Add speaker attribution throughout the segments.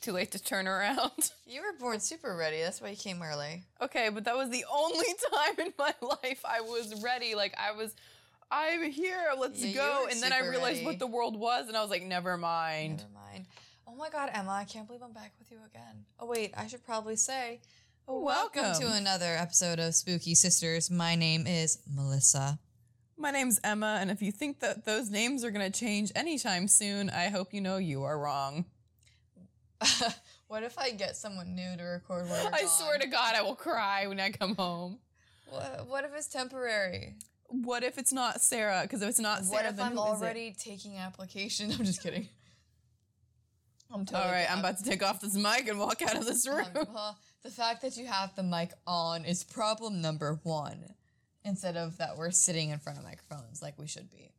Speaker 1: Too late to turn around.
Speaker 2: You were born super ready. That's why you came early.
Speaker 1: okay, but that was the only time in my life I was ready. Like I was, I'm here. Let's
Speaker 2: Yeah, you
Speaker 1: go.
Speaker 2: were
Speaker 1: And then I
Speaker 2: super
Speaker 1: realized
Speaker 2: ready.
Speaker 1: what the world was, and I was like, never mind.
Speaker 2: Never mind. Oh my God, Emma! I can't believe I'm back with you again. Oh wait, I should probably say, welcome,
Speaker 1: Welcome.
Speaker 2: to another episode of Spooky Sisters. My name is Melissa.
Speaker 1: My name's Emma, and if you think that those names are going to change anytime soon, I hope you know you are wrong.
Speaker 2: what if I get someone new to record? While
Speaker 1: I
Speaker 2: gone?
Speaker 1: swear to God, I will cry when I come home.
Speaker 2: What, what if it's temporary?
Speaker 1: What if it's not Sarah? Because if it's not Sarah,
Speaker 2: What if
Speaker 1: then
Speaker 2: I'm
Speaker 1: who is it?
Speaker 2: already taking application? I'm just kidding. I'm totally.
Speaker 1: All right, I'm about to take off this mic and walk out of this room.
Speaker 2: Um, well, the fact that you have the mic on is problem number one, instead of that we're sitting in front of microphones like we should be.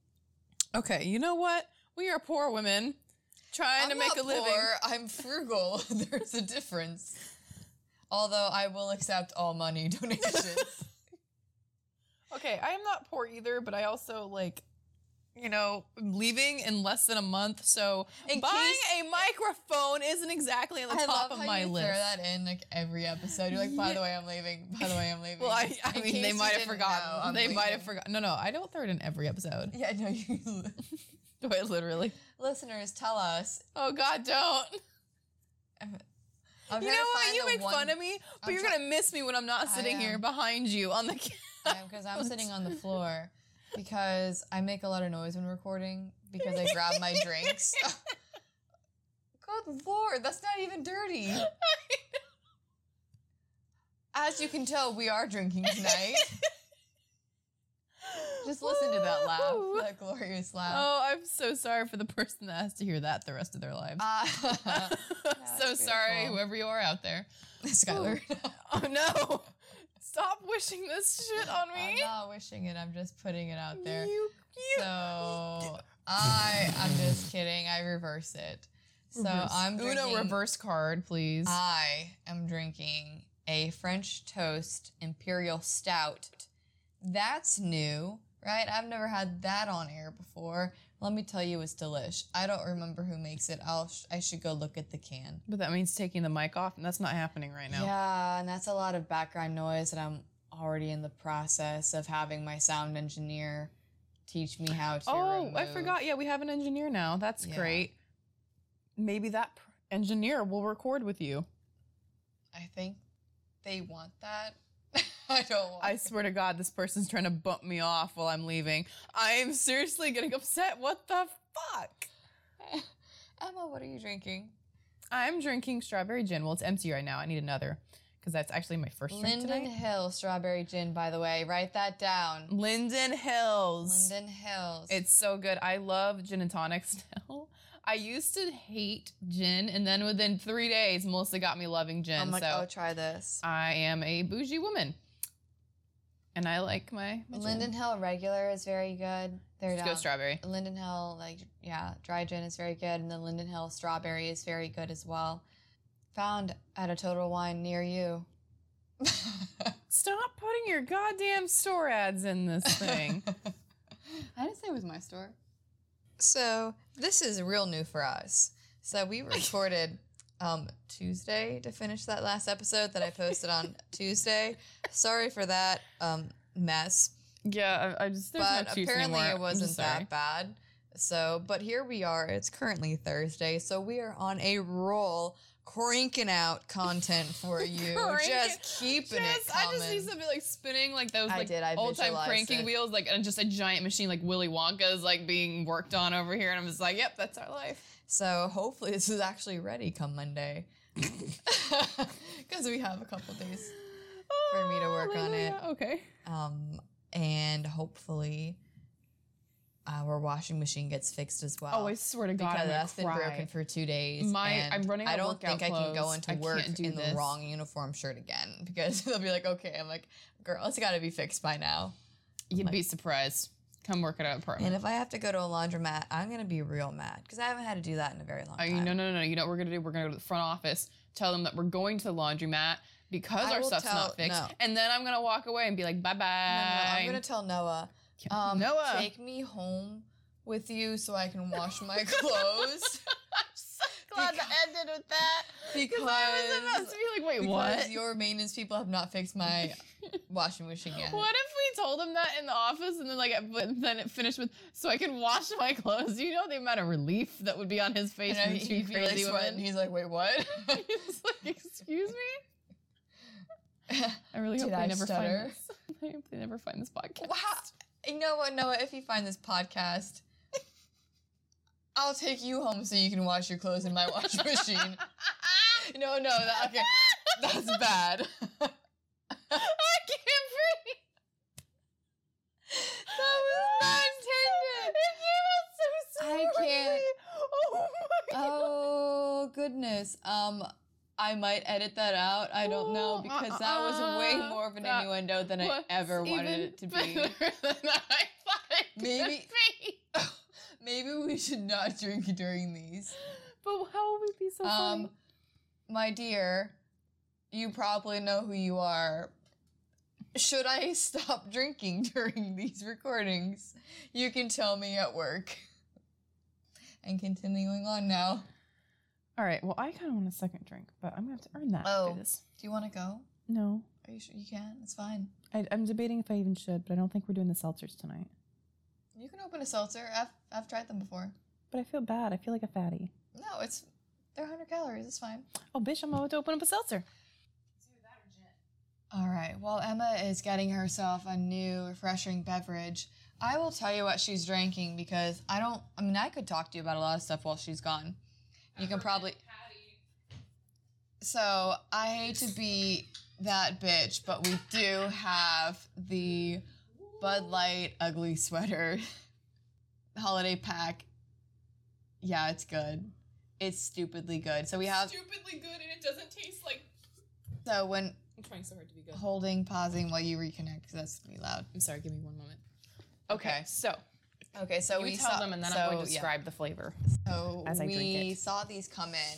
Speaker 1: Okay, you know what? We are poor women trying to
Speaker 2: I'm
Speaker 1: make
Speaker 2: not
Speaker 1: a living.
Speaker 2: poor, I'm frugal. There's a difference. Although I will accept all money donations.
Speaker 1: Okay, I am not poor either, but I also like, you know, I'm leaving in less than a month, so
Speaker 2: In
Speaker 1: buying
Speaker 2: case-
Speaker 1: a microphone isn't exactly on the
Speaker 2: I
Speaker 1: top
Speaker 2: love
Speaker 1: of
Speaker 2: how
Speaker 1: my
Speaker 2: you
Speaker 1: list.
Speaker 2: throw that in like every episode. You're like, by the way, I'm leaving. By the way, I'm leaving.
Speaker 1: Well, I, I mean, they might have forgotten.
Speaker 2: know,
Speaker 1: they might have forgotten. No, no, I don't throw it in every episode.
Speaker 2: Yeah, no, you.
Speaker 1: Do I literally?
Speaker 2: Listeners, tell us.
Speaker 1: Oh God, don't.
Speaker 2: I'm
Speaker 1: you know what? You make
Speaker 2: one-
Speaker 1: fun of me, but
Speaker 2: I'm
Speaker 1: you're
Speaker 2: try-
Speaker 1: gonna miss me when I'm not sitting here behind you on the. ca-
Speaker 2: because I'm sitting on the floor because I make a lot of noise when recording because I grab my drinks. Good lord, that's not even dirty. As you can tell, we are drinking tonight. Just listen to that laugh, that glorious laugh.
Speaker 1: Oh, I'm so sorry for the person that has to hear that the rest of their lives.
Speaker 2: Ah,
Speaker 1: so
Speaker 2: that's
Speaker 1: sorry, whoever you are out there.
Speaker 2: Skylar.
Speaker 1: Oh no! Stop wishing this shit on me.
Speaker 2: I'm not wishing it. I'm just putting it out there.
Speaker 1: You, you.
Speaker 2: So I, I'm just kidding. I reverse it. So
Speaker 1: Reverse.
Speaker 2: I'm drinking.
Speaker 1: Uno reverse card, please.
Speaker 2: I am drinking a French toast imperial stout. That's new, right? I've never had that on air before. Let me tell you, it's delish. I don't remember who makes it. I'll sh- I should go look at the can.
Speaker 1: but that means taking the mic off, and that's not happening right now.
Speaker 2: Yeah, and that's a lot of background noise, and I'm already in the process of having my sound engineer teach me how to.
Speaker 1: Oh, I forgot. Yeah, we have an engineer now. That's
Speaker 2: Yeah.
Speaker 1: great. Maybe that pr- engineer will record with you.
Speaker 2: I think they want that. I don't. Want
Speaker 1: I swear to God, this person's trying to bump me off while I'm leaving. I am seriously getting upset. What the fuck?
Speaker 2: Emma, what are you drinking?
Speaker 1: I'm drinking strawberry gin. Well, it's empty right now. I need another because that's actually my first drink
Speaker 2: Linden
Speaker 1: tonight.
Speaker 2: Hill strawberry gin, by the way. Write that down.
Speaker 1: Linden Hills.
Speaker 2: Linden Hills.
Speaker 1: It's so good. I love gin and tonics now. I used to hate gin, and then within three days, Melissa got me loving gin.
Speaker 2: So I'm like,
Speaker 1: so
Speaker 2: oh, try this.
Speaker 1: I am a bougie woman, and I like my, gin.
Speaker 2: Linden Hill regular is very good. They're
Speaker 1: Let's go strawberry.
Speaker 2: Linden Hill, like yeah, dry gin is very good, and the Linden Hill strawberry is very good as well. Found at a Total Wine near you.
Speaker 1: Stop putting your goddamn store ads in this thing.
Speaker 2: I didn't say it was my store. So this is real new for us. So we recorded um, Tuesday to finish that last episode that I posted on Tuesday. Sorry for that um, mess,
Speaker 1: yeah, I, I just there's
Speaker 2: but
Speaker 1: no excuse
Speaker 2: apparently
Speaker 1: anymore.
Speaker 2: it wasn't that bad. So, but here we are. It's currently Thursday, so we are on a roll, cranking out content for you. Just keeping it
Speaker 1: Just- I just need something like spinning, like those like old time cranking
Speaker 2: it.
Speaker 1: wheels, like and just a giant machine like Willy Wonka is like being worked on over here, and I'm just like, yep, that's our life.
Speaker 2: So hopefully this is actually ready come Monday. Because we have a couple days. For me to work on it.
Speaker 1: Okay.
Speaker 2: Um, and hopefully our washing machine gets fixed as well.
Speaker 1: Oh, I swear to God,
Speaker 2: because
Speaker 1: I'm
Speaker 2: that's been
Speaker 1: cry.
Speaker 2: broken for two days.
Speaker 1: My- I'm running
Speaker 2: I don't think I can go into
Speaker 1: I
Speaker 2: work in
Speaker 1: this.
Speaker 2: the wrong uniform shirt again because they'll be like, okay. I'm like, girl, it's got to be fixed by now.
Speaker 1: You'd be surprised. Come work at an apartment.
Speaker 2: And if I have to go to a laundromat, I'm gonna be real mad because I haven't had to do that in a very long time.
Speaker 1: no, no, no, no. You know what we're gonna do? We're gonna go to the front office, tell them that we're going to the laundromat because
Speaker 2: I
Speaker 1: our
Speaker 2: will
Speaker 1: stuff's
Speaker 2: tell-
Speaker 1: not fixed,
Speaker 2: no.
Speaker 1: and then I'm gonna walk away and be like, bye bye.
Speaker 2: No, no, I'm gonna tell Noah. Um,
Speaker 1: Noah.
Speaker 2: take me home with you so I can wash my clothes.
Speaker 1: glad that ended with that.
Speaker 2: Because
Speaker 1: I was about to be like, wait,
Speaker 2: because
Speaker 1: what?
Speaker 2: your maintenance people have not fixed my washing machine yet.
Speaker 1: What if we told them that in the office and then like but then it finished with so I can wash my clothes? You know the amount of relief that would be on his face from two
Speaker 2: he'd like
Speaker 1: crazy women.
Speaker 2: He's like, wait, what?
Speaker 1: He's like, excuse me? I really
Speaker 2: Did
Speaker 1: hope
Speaker 2: I
Speaker 1: they never
Speaker 2: stutter?
Speaker 1: find this. I hope they never find this podcast.
Speaker 2: Wow. You know what, Noah? If you find this podcast, I'll take you home so you can wash your clothes in my washing machine. No, no, that, okay, that's bad.
Speaker 1: I can't breathe.
Speaker 2: That was not intended.
Speaker 1: It came out so
Speaker 2: I can't-
Speaker 1: Oh my god.
Speaker 2: Oh goodness. Um, I might edit that out. I don't know because that was way
Speaker 1: uh-uh.
Speaker 2: more of an innuendo than I ever wanted it to be.
Speaker 1: better than I thought it could
Speaker 2: Maybe-
Speaker 1: be.
Speaker 2: Maybe we should not drink during these.
Speaker 1: But how will we be so
Speaker 2: Um,
Speaker 1: funny?
Speaker 2: my dear, you probably know who you are. Should I stop drinking during these recordings? You can tell me at work. And continuing on now.
Speaker 1: All right. Well, I kind of want a second drink, but I'm gonna have to earn that
Speaker 2: Oh.
Speaker 1: this.
Speaker 2: Do you want to go?
Speaker 1: No,
Speaker 2: Are you sure you can? It's fine.
Speaker 1: I, I'm debating if I even should, but I don't think we're doing the seltzers tonight.
Speaker 2: You can open a seltzer. I've, I've tried them before.
Speaker 1: But I feel bad. I feel like a fatty.
Speaker 2: No, it's they're 100 calories. It's fine.
Speaker 1: Oh, bitch! I'm about to open up a seltzer.
Speaker 2: All right. While Emma is getting herself a new refreshing beverage, I will tell you what she's drinking because I don't. I mean, I could talk to you about a lot of stuff while she's gone. You can probably. So I hate to be that bitch, but we do have the Bud Light ugly sweater holiday pack. Yeah, it's good. It's stupidly good. So we have.
Speaker 1: stupidly good, and it doesn't taste like.
Speaker 2: So when
Speaker 1: I'm trying so hard to be good.
Speaker 2: holding, pausing while you reconnect, because that's gonna be loud.
Speaker 1: I'm sorry. Give me one moment. Okay,
Speaker 2: Okay.
Speaker 1: so
Speaker 2: Okay, so
Speaker 1: you
Speaker 2: we
Speaker 1: tell
Speaker 2: saw,
Speaker 1: them, and then
Speaker 2: so,
Speaker 1: I'm going to
Speaker 2: yeah.
Speaker 1: describe the flavor.
Speaker 2: So
Speaker 1: as I
Speaker 2: we
Speaker 1: drink it.
Speaker 2: saw these come in,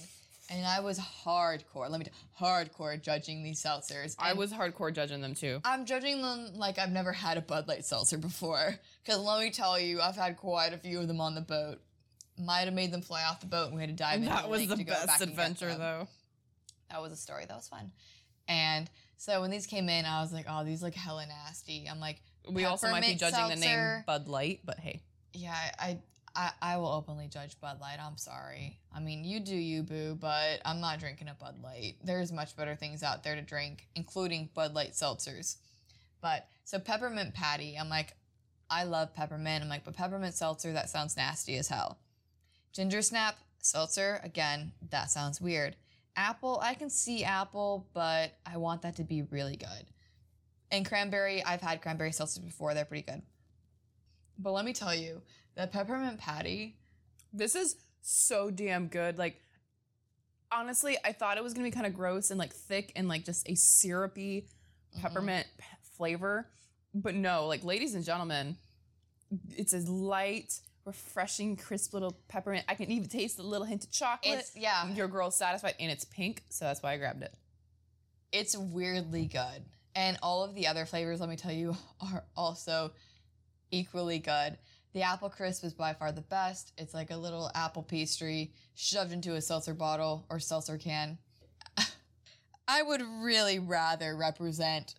Speaker 2: and I was hardcore. Let me t- hardcore judging these seltzers.
Speaker 1: I
Speaker 2: And
Speaker 1: was hardcore judging them too.
Speaker 2: I'm judging them like I've never had a Bud Light seltzer before. Because let me tell you, I've had quite a few of them on the boat. Might have made them fly off the boat, and we had to dive into
Speaker 1: That was
Speaker 2: lake
Speaker 1: the
Speaker 2: to go back
Speaker 1: best
Speaker 2: and get
Speaker 1: adventure,
Speaker 2: them.
Speaker 1: though.
Speaker 2: That was a story. That was fun. And so when these came in, I was like, oh, these look hella nasty. I'm like,
Speaker 1: We also might be
Speaker 2: Peppermint
Speaker 1: judging the name
Speaker 2: seltzer.
Speaker 1: Bud Light, but hey.
Speaker 2: Yeah, I, I I will openly judge Bud Light. I'm sorry. I mean, you do you, boo, but I'm not drinking a Bud Light. There's much better things out there to drink, including Bud Light seltzers. But so peppermint patty, I'm like, I love peppermint. I'm like, but peppermint seltzer, that sounds nasty as hell. Ginger snap seltzer, again, that sounds weird. Apple, I can see apple, but I want that to be really good. And cranberry, I've had cranberry seltzers before. They're pretty good. But let me tell you, that peppermint patty,
Speaker 1: This is so damn good. Like, honestly, I thought it was gonna be kind of gross and like thick and like just a syrupy
Speaker 2: Mhm.
Speaker 1: peppermint p- flavor. But no, like, ladies and gentlemen, it's a light, refreshing, crisp little peppermint. I can even taste a little hint of chocolate.
Speaker 2: it's yeah,
Speaker 1: Your girl's satisfied, and it's pink, so that's why I grabbed it.
Speaker 2: it's weirdly good. And all of the other flavors, let me tell you, are also equally good. The apple crisp is by far the best. It's like a little apple pastry shoved into a seltzer bottle or seltzer can. I would really rather represent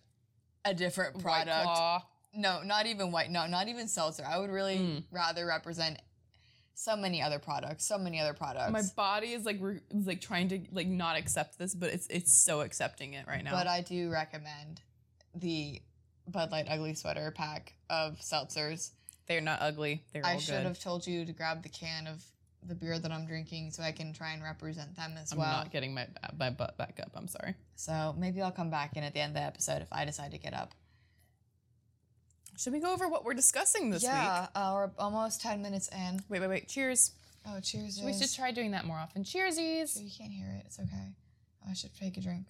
Speaker 2: a different product. No, not even white. No, not even seltzer. I would really
Speaker 1: Mm.
Speaker 2: rather represent so many other products. So many other products.
Speaker 1: My body is like re- is like trying to like not accept this, but it's it's so accepting it right now.
Speaker 2: But I do recommend the Bud Light Ugly Sweater pack of seltzers.
Speaker 1: They're not ugly. They're all
Speaker 2: I should
Speaker 1: good.
Speaker 2: have told you to grab the can of the beer that I'm drinking so I can try and represent them as well.
Speaker 1: I'm
Speaker 2: well.
Speaker 1: not getting my my butt back up. I'm sorry.
Speaker 2: So maybe I'll come back in at the end of the episode if I decide to get up.
Speaker 1: Should we go over what we're discussing this
Speaker 2: yeah,
Speaker 1: week?
Speaker 2: uh, we're almost 10 minutes in.
Speaker 1: Wait, wait, wait. Cheers.
Speaker 2: Oh, cheers.
Speaker 1: We should try doing that more often. Cheersies.
Speaker 2: You can't hear it. It's okay. I should take a drink.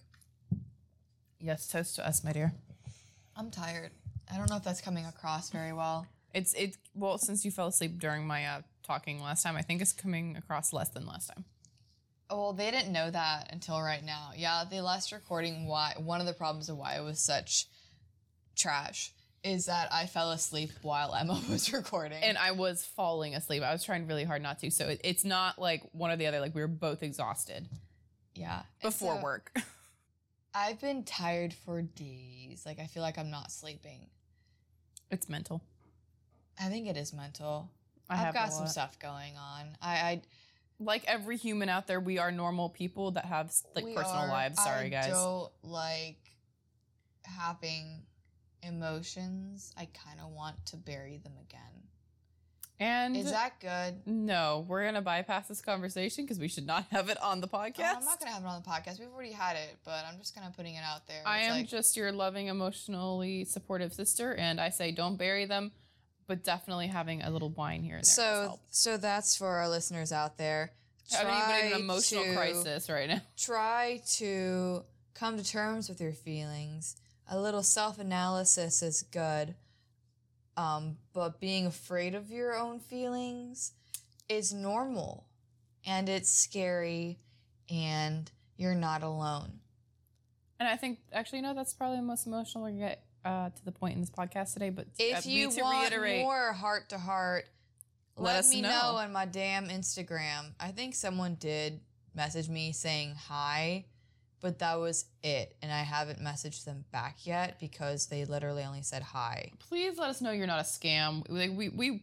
Speaker 1: Yes, toast to us, my dear.
Speaker 2: I'm tired. I don't know if that's coming across very well.
Speaker 1: It's it. Well, since you fell asleep during my uh, talking last time, I think it's coming across less than last time.
Speaker 2: Oh, well, they didn't know that until right now. Yeah, the last recording, why one of the problems of why it was such trash is that I fell asleep while Emma was recording.
Speaker 1: and I was falling asleep. I was trying really hard not to. So it, it's not like one or the other. Like we were both exhausted
Speaker 2: yeah.
Speaker 1: Before
Speaker 2: so
Speaker 1: work.
Speaker 2: I've been tired for days. Like I feel like I'm not sleeping.
Speaker 1: it's mental.
Speaker 2: I think it is mental.
Speaker 1: I
Speaker 2: I
Speaker 1: have
Speaker 2: have got some stuff going on. I, I
Speaker 1: Like every human out there, we are normal people that have like
Speaker 2: we
Speaker 1: personal
Speaker 2: are-
Speaker 1: lives. Sorry, guys.
Speaker 2: I don't like having emotions. I kind of want to bury them again.
Speaker 1: And
Speaker 2: Is that good?
Speaker 1: no, we're gonna bypass this conversation because we should not have it on the
Speaker 2: Oh,
Speaker 1: podcast.
Speaker 2: I'm not gonna have it on the podcast. We've already had it, but I'm just kind of putting it out there.
Speaker 1: I
Speaker 2: It's
Speaker 1: am
Speaker 2: like,
Speaker 1: just your loving, emotionally supportive sister, and I say don't bury them, but definitely having a little wine here and there.
Speaker 2: so. So that's for our listeners out there.
Speaker 1: having anybody in
Speaker 2: Try
Speaker 1: an emotional
Speaker 2: to-
Speaker 1: crisis right now.
Speaker 2: Try to come to terms with your feelings. A little self analysis is good, um, but being afraid of your own feelings is normal, and it's scary, and you're not alone.
Speaker 1: And I think actually, no, that's probably the most emotional we're gonna get uh, to the point in this podcast today. But
Speaker 2: If
Speaker 1: uh,
Speaker 2: you
Speaker 1: to
Speaker 2: want
Speaker 1: reiterate,
Speaker 2: more heart to heart,
Speaker 1: Let
Speaker 2: let, me
Speaker 1: know.
Speaker 2: know. on my damn Instagram. I think someone did message me saying hi, but that was it. And I haven't messaged them back yet because they literally only said hi.
Speaker 1: please let us know you're not a scam. Like we we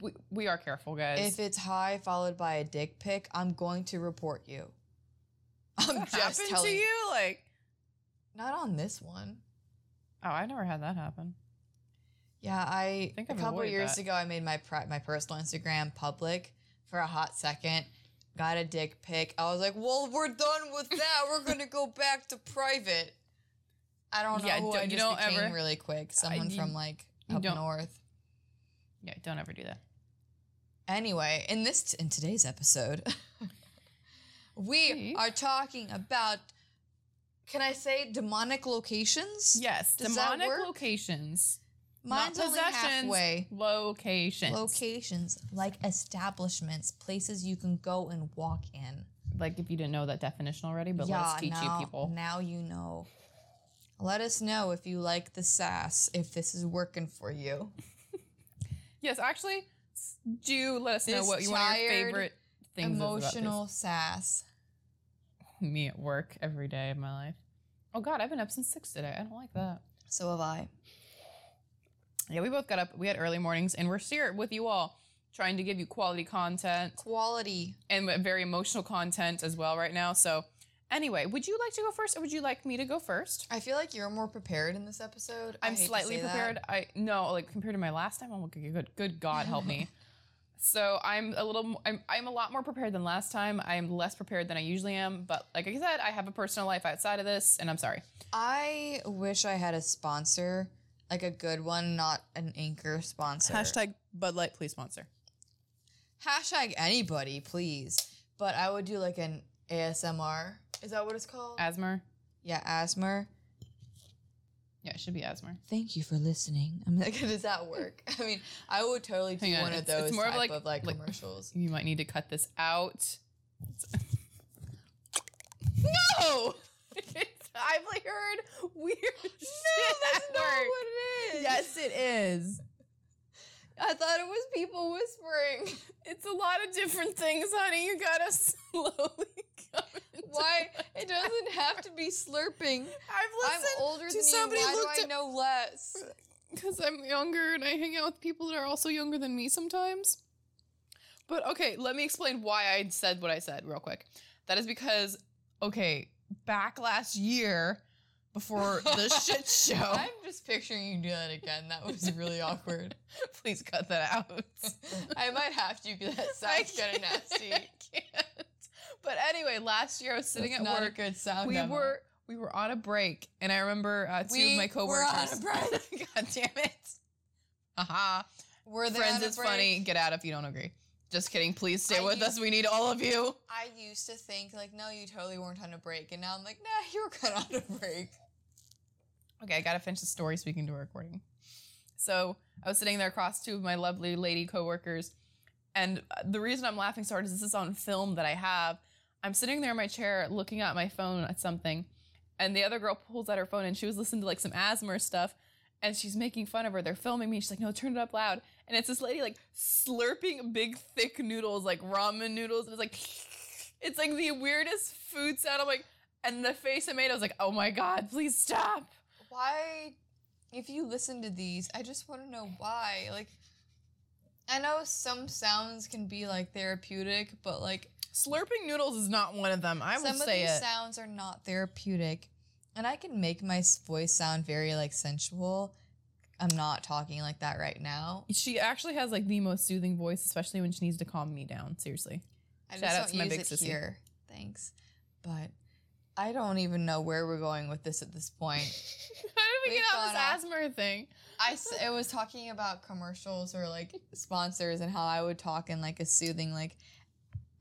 Speaker 1: we, we are careful, guys.
Speaker 2: If it's hi followed by a dick pic, I'm going to report you. I'm just telling
Speaker 1: to you, like
Speaker 2: Not on this one.
Speaker 1: Oh, I never had that happen.
Speaker 2: Yeah, I,
Speaker 1: think
Speaker 2: a
Speaker 1: I've
Speaker 2: couple
Speaker 1: avoided
Speaker 2: years
Speaker 1: that.
Speaker 2: ago I made my pri- my personal Instagram public for a hot second. Got a dick pic. I was like, "Well, we're done with that. We're gonna go back to private." I don't know
Speaker 1: Yeah,
Speaker 2: who
Speaker 1: don't-
Speaker 2: I
Speaker 1: you
Speaker 2: just
Speaker 1: don't
Speaker 2: became
Speaker 1: ever-
Speaker 2: really quick. Someone
Speaker 1: you-
Speaker 2: from like up north.
Speaker 1: Yeah, don't ever do that.
Speaker 2: Anyway, in this in today's episode, we
Speaker 1: Steve?
Speaker 2: are talking about. Can I say demonic locations?
Speaker 1: Yes,
Speaker 2: Does
Speaker 1: demonic locations.
Speaker 2: mine's
Speaker 1: not
Speaker 2: only halfway.
Speaker 1: Locations.
Speaker 2: locations like establishments, places you can go and walk in.
Speaker 1: like if you didn't know that definition already, but let us teach
Speaker 2: now,
Speaker 1: you people.
Speaker 2: Now you know. Let us know if you like the sass, if this is working for you.
Speaker 1: Yes, actually, do let us know what you of your favorite things this.
Speaker 2: Emotional sass.
Speaker 1: me at work every day of my life. Oh God, I've been up since six today. I don't like that.
Speaker 2: So have I.
Speaker 1: Yeah, we both got up. We had early mornings, and we're here with you all, trying to give you quality content
Speaker 2: Quality.
Speaker 1: and very emotional content as well right now. So, anyway, would you like to go first, or would you like me to go first?
Speaker 2: I feel like you're more prepared in this episode. I
Speaker 1: I'm
Speaker 2: hate to
Speaker 1: slightly
Speaker 2: say that.
Speaker 1: prepared. I no, like compared to my last time. Oh, good, good, good God, help me. So I'm a little, I'm, I'm a lot more prepared than last time. I'm less prepared than I usually am. But like I said, I have a personal life outside of this, and I'm sorry.
Speaker 2: I wish I had a sponsor, like a good one, not an anchor sponsor.
Speaker 1: Hashtag Bud Light, please sponsor.
Speaker 2: Hashtag anybody, please. But I would do like an ASMR. Is that what it's called?
Speaker 1: Asmer.
Speaker 2: yeah, ASMR.
Speaker 1: Yeah, it should be Asmer.
Speaker 2: Thank you for listening. I'm like, does that work? I mean, I would totally do
Speaker 1: on,
Speaker 2: one of
Speaker 1: it's- it's
Speaker 2: those
Speaker 1: more of like-
Speaker 2: of like,
Speaker 1: like-
Speaker 2: commercials.
Speaker 1: You might need to cut this out. no! I've like heard weird shit at work.
Speaker 2: What it is.
Speaker 1: Yes, it is.
Speaker 2: I thought it was people whispering.
Speaker 1: It's a lot of different things, honey. You gotta slowly
Speaker 2: Why? It doesn't have to be slurping.
Speaker 1: I've
Speaker 2: I'm
Speaker 1: listened
Speaker 2: older
Speaker 1: to
Speaker 2: than you.
Speaker 1: somebody
Speaker 2: Why do I
Speaker 1: at-
Speaker 2: know less?
Speaker 1: because I'm younger and I hang out with people that are also younger than me sometimes. But okay, let me explain why I said what I said real quick. That is because, okay, back last year before the shit show.
Speaker 2: I'm just picturing you do that again. That was really awkward.
Speaker 1: Please cut that out.
Speaker 2: I might have to because that sounds kind of nasty.
Speaker 1: I can't. But anyway, last year I was sitting
Speaker 2: That's
Speaker 1: at
Speaker 2: not
Speaker 1: work.
Speaker 2: a good sound.
Speaker 1: we
Speaker 2: Emma.
Speaker 1: were we were on a break, and I remember uh, two
Speaker 2: We
Speaker 1: of my coworkers.
Speaker 2: were on a break.
Speaker 1: God damn it! Aha!
Speaker 2: Were they
Speaker 1: Friends is funny. Get out if you don't agree. Just kidding. Please stay
Speaker 2: I
Speaker 1: with
Speaker 2: used-
Speaker 1: us. We need all of you.
Speaker 2: I used to think like, no, you totally weren't on a break, and now I'm like, nah, you were kind of on a break.
Speaker 1: Okay, I gotta finish the story Speaking to a recording. So I was sitting there across two of my lovely lady coworkers, and the reason I'm laughing so hard is this is on film that I have. I'm sitting there in my chair looking at my phone at something, and the other girl pulls out her phone and she was listening to like some asthma stuff, and she's making fun of her. They're filming me. She's like, no, turn it up loud. And it's this lady like slurping big thick noodles, like ramen noodles, and it's like, it's like the weirdest food sound. I'm like, and the face I made, I was like, oh my god, please stop.
Speaker 2: Why, if you listen to these, I just want to know why. Like, I know some sounds can be like therapeutic, but like
Speaker 1: Slurping noodles is not one of them. I will
Speaker 2: some of
Speaker 1: say
Speaker 2: these
Speaker 1: it.
Speaker 2: sounds are not therapeutic. And I can make my voice sound very like sensual. I'm not talking like that right now.
Speaker 1: She actually has like the most soothing voice, especially when she needs to calm me down. Seriously.
Speaker 2: I
Speaker 1: Shout
Speaker 2: just
Speaker 1: out
Speaker 2: don't
Speaker 1: to my big
Speaker 2: it
Speaker 1: sissy.
Speaker 2: here. Thanks. But I don't even know where we're going with this at this point.
Speaker 1: How did we
Speaker 2: We've
Speaker 1: get on
Speaker 2: gone
Speaker 1: this
Speaker 2: off.
Speaker 1: asthma thing?
Speaker 2: I s- it was talking about commercials or like sponsors and how I would talk in like a soothing like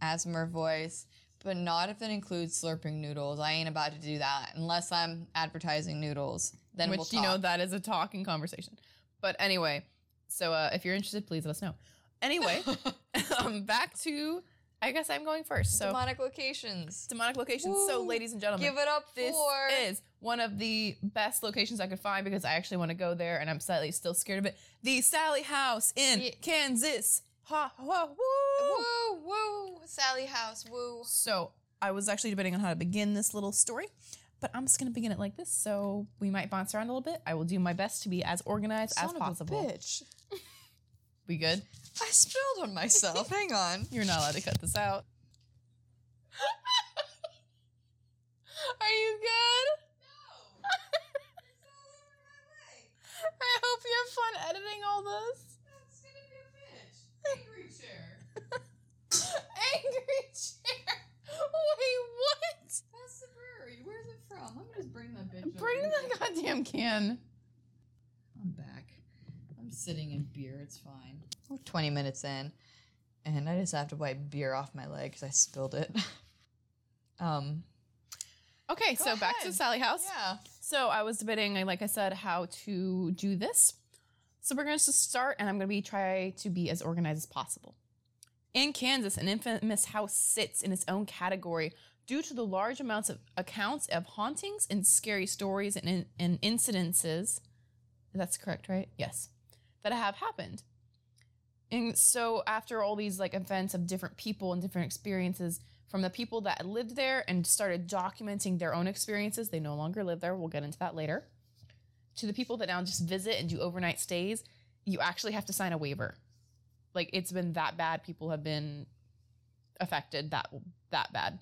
Speaker 2: asthma voice, but not if it includes slurping noodles. I ain't about to do that unless I'm advertising noodles. Then
Speaker 1: Which
Speaker 2: we'll
Speaker 1: you know that is a talking conversation. But anyway, so uh, if you're interested, please let us know. Anyway, um, back to I guess I'm going first. So
Speaker 2: demonic locations.
Speaker 1: demonic locations. So, ladies and gentlemen,
Speaker 2: Give it up
Speaker 1: this
Speaker 2: for
Speaker 1: is one of the best locations I could find because I actually want to go there and I'm slightly still scared of it. The Sallie House in
Speaker 2: Yeah.
Speaker 1: Kansas. Ha ha woo!
Speaker 2: woo woo Sallie House woo.
Speaker 1: So I was actually debating on how to begin this little story, but I'm just gonna begin it like this. So we might bounce around a little bit. I will do my best to be as organized as
Speaker 2: Son of a
Speaker 1: possible.
Speaker 2: bitch.
Speaker 1: We good?
Speaker 2: I spilled on myself. Hang on.
Speaker 1: You're not allowed to cut this out. Are you good? No. I hope you have fun editing all this.
Speaker 2: Angry chair.
Speaker 1: Angry chair. Wait, what?
Speaker 2: That's the brewery. Where's it from? Let me just bring that bitch
Speaker 1: Bring
Speaker 2: over
Speaker 1: the goddamn can.
Speaker 2: I'm back. I'm sitting in beer. It's fine. We're 20 minutes in, and I just have to wipe beer off my leg because I spilled it. um.
Speaker 1: Okay, so back to. Sallie House.
Speaker 2: Yeah.
Speaker 1: So I was debating, like I said, how to do this. So we're going to just start, and I'm going to be try to be as organized as possible. In Kansas, an infamous house sits in its own category due to the large amounts of accounts of hauntings and scary stories and, and incidences. That's correct, right? Yes, that have happened. And so after all these like events of different people and different experiences, from the people that lived there and started documenting their own experiences. They no longer live there. We'll get into that later. To the people that now just visit and do overnight stays, you actually have to sign a waiver. Like it's been that bad. People have been affected that that bad.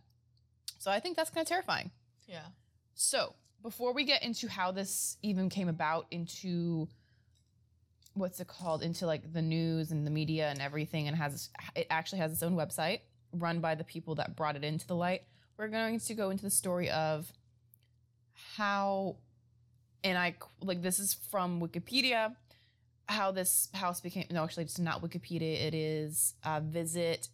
Speaker 1: So I think that's kind of terrifying.
Speaker 2: Yeah.
Speaker 1: So before we get into how this even came about, into what's it called, into like the news and the media and everything, and has it actually has its own website run by the people that brought it into the light. We're going to go into the story of how, and I like this is from Wikipedia, how this house became. No, actually, it's not Wikipedia. It is uh, Visit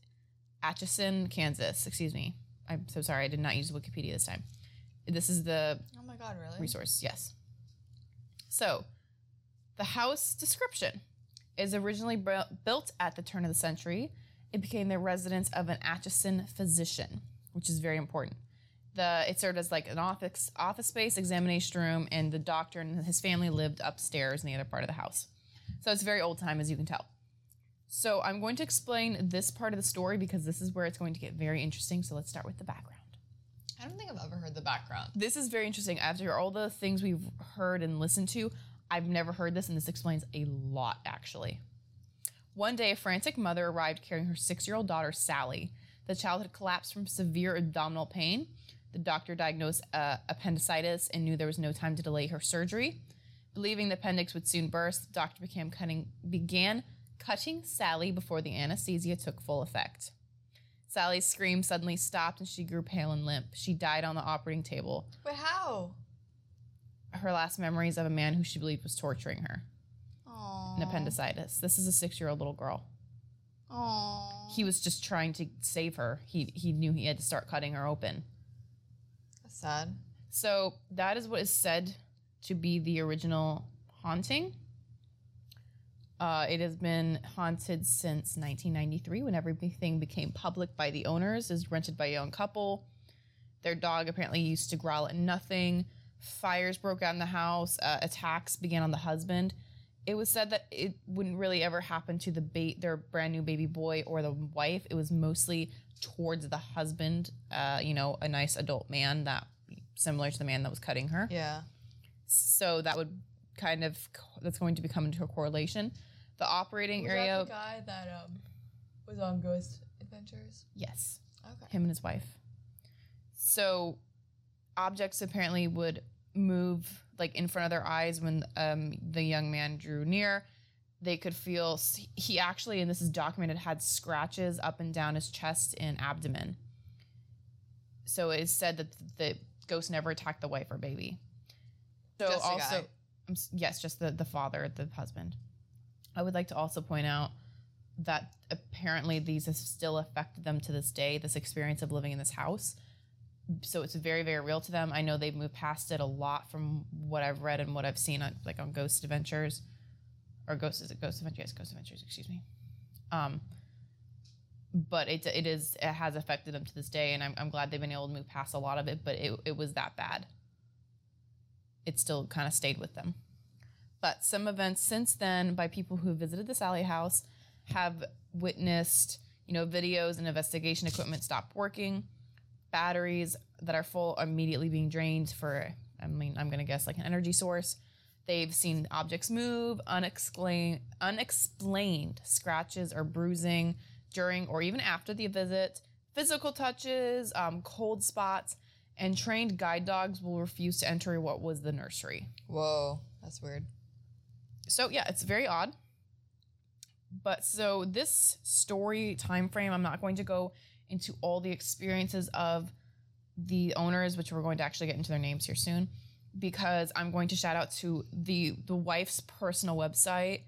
Speaker 1: Atchison, Kansas. Excuse me. I'm so sorry. I did not use Wikipedia this time. This is the
Speaker 2: Oh my god, really?
Speaker 1: resource, yes. So, the house description is originally bu- built at the turn of the century. It became the residence of an Atchison physician, which is very important. The it served as like an office office space, examination room, and the doctor and his family lived upstairs in the other part of the house. So it's very old time, as you can tell. So I'm going to explain this part of the story because this is where it's going to get very interesting. So let's start with the background.
Speaker 2: I don't think I've ever heard the background.
Speaker 1: This is very interesting. After all the things we've heard and listened to, I've never heard this, and this explains a lot, actually. One day, a frantic mother arrived carrying her six year old daughter, Sally. The child had collapsed from severe abdominal pain. The doctor diagnosed uh, appendicitis and knew there was no time to delay her surgery. Believing the appendix would soon burst, doctor began cutting, began cutting Sally before the anesthesia took full effect. Sally's scream suddenly stopped and she grew pale and limp. She died on the operating table
Speaker 2: But how?
Speaker 1: her last memories of a man who she believed was torturing her.
Speaker 2: Aww.
Speaker 1: An appendicitis. This is a six-year-old little girl.
Speaker 2: Aww.
Speaker 1: He was just trying to save her. He he knew he had to start cutting her open.
Speaker 2: That's sad.
Speaker 1: So that is what is said to be the original haunting. Uh, it has been haunted since 1993 when everything became public by the owners, is rented by a young couple. Their dog apparently used to growl at nothing. fires broke out in the house, uh, attacks began on the husband. It was said that it wouldn't really ever happen to the ba- their brand new baby boy or the wife. It was mostly towards the husband, uh, you know, a nice adult man that similar to the man that was cutting her.
Speaker 2: Yeah.
Speaker 1: So that would kind of that's going to become into a correlation. The operating
Speaker 2: Was
Speaker 1: area,
Speaker 2: that the guy that um was on Ghost Adventures?
Speaker 1: yes,
Speaker 2: Okay.
Speaker 1: him and his wife. So objects apparently would move like in front of their eyes when um, the young man drew near. They could feel he actually, and this is documented, had scratches up and down his chest and abdomen. So it is said that the ghost never attacked the wife or baby. So
Speaker 2: Just
Speaker 1: also, um, yes, just the the father, the husband. I would like to also point out that apparently these have still affected them to this day. This experience of living in this house, so it's very very real to them. I know they've moved past it a lot from what I've read and what I've seen on like on Ghost Adventures, or Ghost is it Ghost Adventures? Yes, Ghost Adventures. Excuse me. Um, but it it is it has affected them to this day, and I'm I'm glad they've been able to move past a lot of it. But it it was that bad. It still kind of stayed with them. But some events since then by people who visited the Sallie house have witnessed, you know, videos and investigation equipment stop working, batteries that are full are immediately being drained for, I mean, I'm going to guess like an energy source. They've seen objects move, unexplained, unexplained scratches or bruising during or even after the visit, physical touches, um, cold spots, and trained guide dogs will refuse to enter what was the nursery.
Speaker 2: Whoa, that's weird.
Speaker 1: So yeah, it's very odd. But so this story time frame, I'm not going to go into all the experiences of the owners, which we're going to actually get into their names here soon, because I'm going to shout out to the the wife's personal website.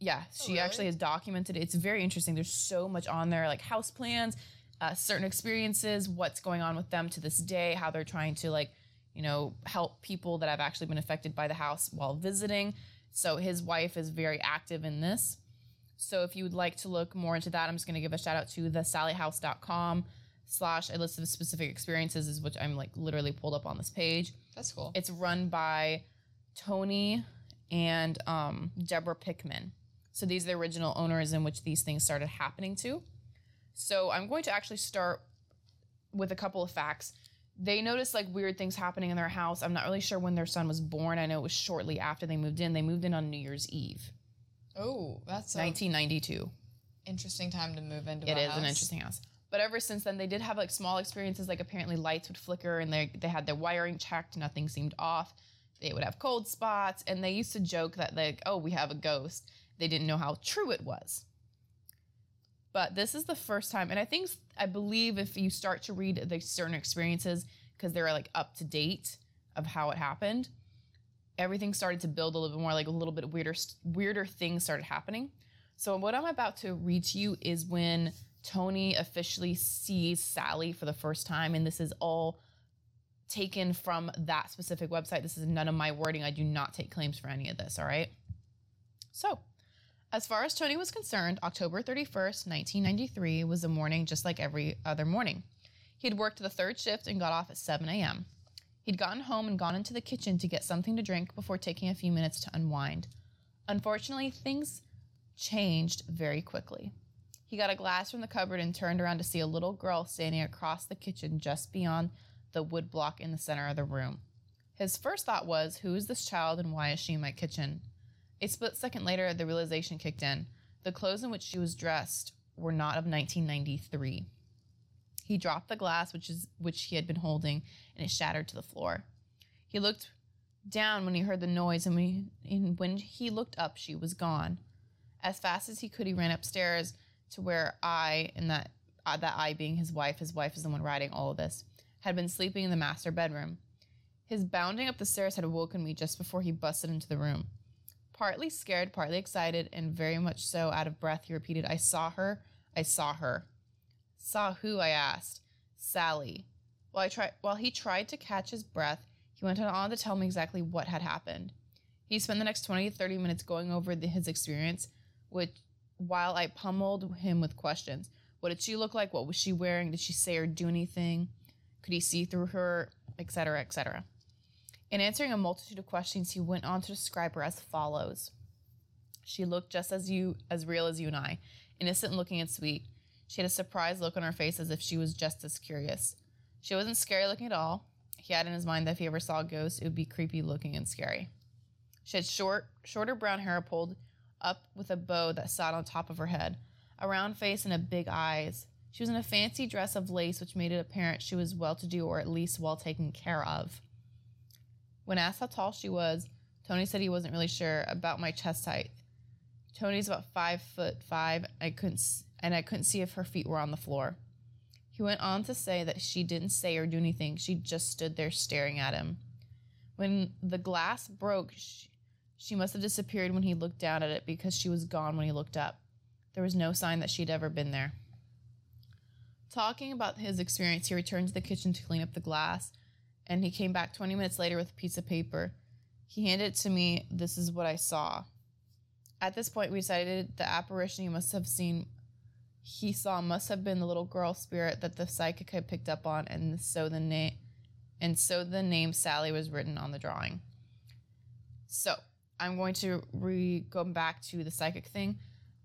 Speaker 1: Yeah, oh, she
Speaker 2: really?
Speaker 1: actually has documented it. It's very interesting. There's so much on there, like house plans, uh, certain experiences, what's going on with them to this day, how they're trying to like, you know, help people that have actually been affected by the house while visiting. So his wife is very active in this. So if you would like to look more into that, I'm just going to give a shout out to thesalliehouse.com slash a list of specific experiences is which I'm like literally pulled up on this page.
Speaker 2: That's cool.
Speaker 1: It's run by Tony and um, Deborah Pickman. So these are the original owners in which these things started happening to. So I'm going to actually start with a couple of facts. They noticed like weird things happening in their house. I'm not really sure when their son was born. I know it was shortly after they moved in. They moved in on New Year's Eve,
Speaker 2: oh, that's a
Speaker 1: 1992.
Speaker 2: interesting time to move into.
Speaker 1: It
Speaker 2: is
Speaker 1: is an interesting house. But ever since then, they did have like small experiences. Like apparently, lights would flicker, and they they had their wiring checked. Nothing seemed off. They would have cold spots, and they used to joke that like, "Oh, we have a ghost." They didn't know how true it was. But this is the first time, and I think I believe if you start to read the certain experiences because they're like up to date of how it happened, everything started to build a little bit more. Like a little bit weirder weirder things started happening. So what I'm about to read to you is when Tony officially sees Sally for the first time, and this is all taken from that specific website. This is none of my wording. I do not take claims for any of this, all right? So, as far as Tony was concerned, October 31st, 1993 was a morning just like every other morning. He had worked the third shift and got off at 7 a.m. He'd gotten home and gone into the kitchen to get something to drink before taking a few minutes to unwind. Unfortunately, things changed very quickly. He got a glass from the cupboard and turned around to see a little girl standing across the kitchen just beyond the wood block in the center of the room. His first thought was, Who is this child and why is she in my kitchen? A split second later, the realization kicked in. The clothes in which she was dressed were not of 1993. He dropped the glass which is which he had been holding, and it shattered to the floor. He looked down when he heard the noise, and when he, and when he looked up, she was gone. As fast as he could, he ran upstairs to where I, and that uh, that I being his wife, his wife is the one writing all of this, had been sleeping in the master bedroom. His bounding up the stairs had awoken me just before he busted into the room. Partly scared, partly excited, and very much so out of breath, he repeated, I saw her. I saw her. Saw who? I asked. Sally. While, I try- while he tried to catch his breath, he went on to tell me exactly what had happened. He spent the next 20 to 30 minutes going over the, his experience, which, while I pummeled him with questions. What did she look like? What was she wearing? Did she say or do anything? Could he see through her? Etc. Etc. In answering a multitude of questions, he went on to describe her as follows. She looked just as you as real as you and I, innocent looking and sweet. She had a surprised look on her face as if she was just as curious. She wasn't scary looking at all. He had in his mind that if he ever saw a ghost, it would be creepy looking and scary. She had short, shorter brown hair pulled up with a bow that sat on top of her head, a round face and a big eyes. She was in a fancy dress of lace, which made it apparent she was well to do or at least well taken care of. When asked how tall she was, Tony said he wasn't really sure about my chest height. Tony's about five foot five. I couldn't, and I couldn't see if her feet were on the floor. He went on to say that she didn't say or do anything. She just stood there staring at him. When the glass broke, she, she must have disappeared when he looked down at it because she was gone when he looked up. There was no sign that she'd ever been there. Talking about his experience, he returned to the kitchen to clean up the glass, and he came back 20 minutes later with a piece of paper. He handed it to me. This is what I saw. At this point, we decided the apparition he must have seen, he saw must have been the little girl spirit that the psychic had picked up on, and so the name, and so the name Sally was written on the drawing. So I'm going to re go back to the psychic thing.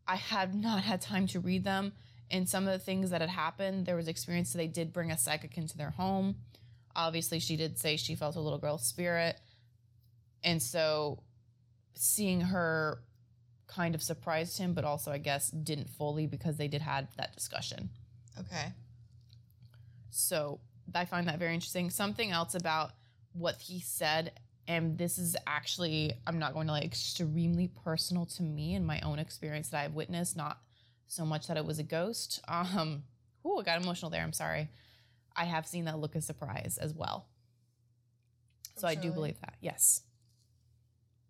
Speaker 1: I had not had time to read them, and some of the things that had happened, there was experience that they did bring a psychic into their home. Obviously, she did say she felt a little girl spirit, and so seeing her kind of surprised him, but also I guess didn't fully because they did had that discussion.
Speaker 2: Okay.
Speaker 1: So I find that very interesting. Something else about what he said, and this is actually, I'm not going to like extremely personal to me and my own experience that I've witnessed, not so much that it was a ghost. Um, ooh, I got emotional there. I'm sorry. I have seen that look of surprise as well. So I do believe that. Yes.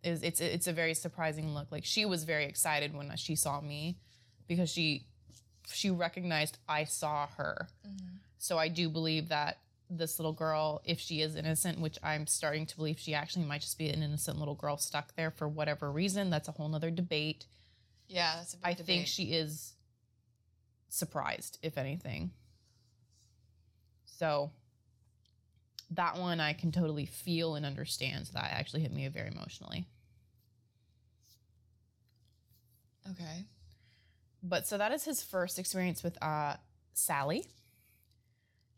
Speaker 1: It's, it's it's a very surprising look. Like she was very excited when she saw me because she she recognized I saw her. Mm-hmm. So I do believe that this little girl, if she is innocent, which I'm starting to believe she actually might just be an innocent little girl stuck there for whatever reason, that's a whole nother debate.
Speaker 2: Yeah, that's a big
Speaker 1: I
Speaker 2: debate.
Speaker 1: think she is surprised, if anything. So that one I can totally feel and understand. So that actually hit me very emotionally.
Speaker 2: Okay.
Speaker 1: But so that is his first experience with uh, Sally.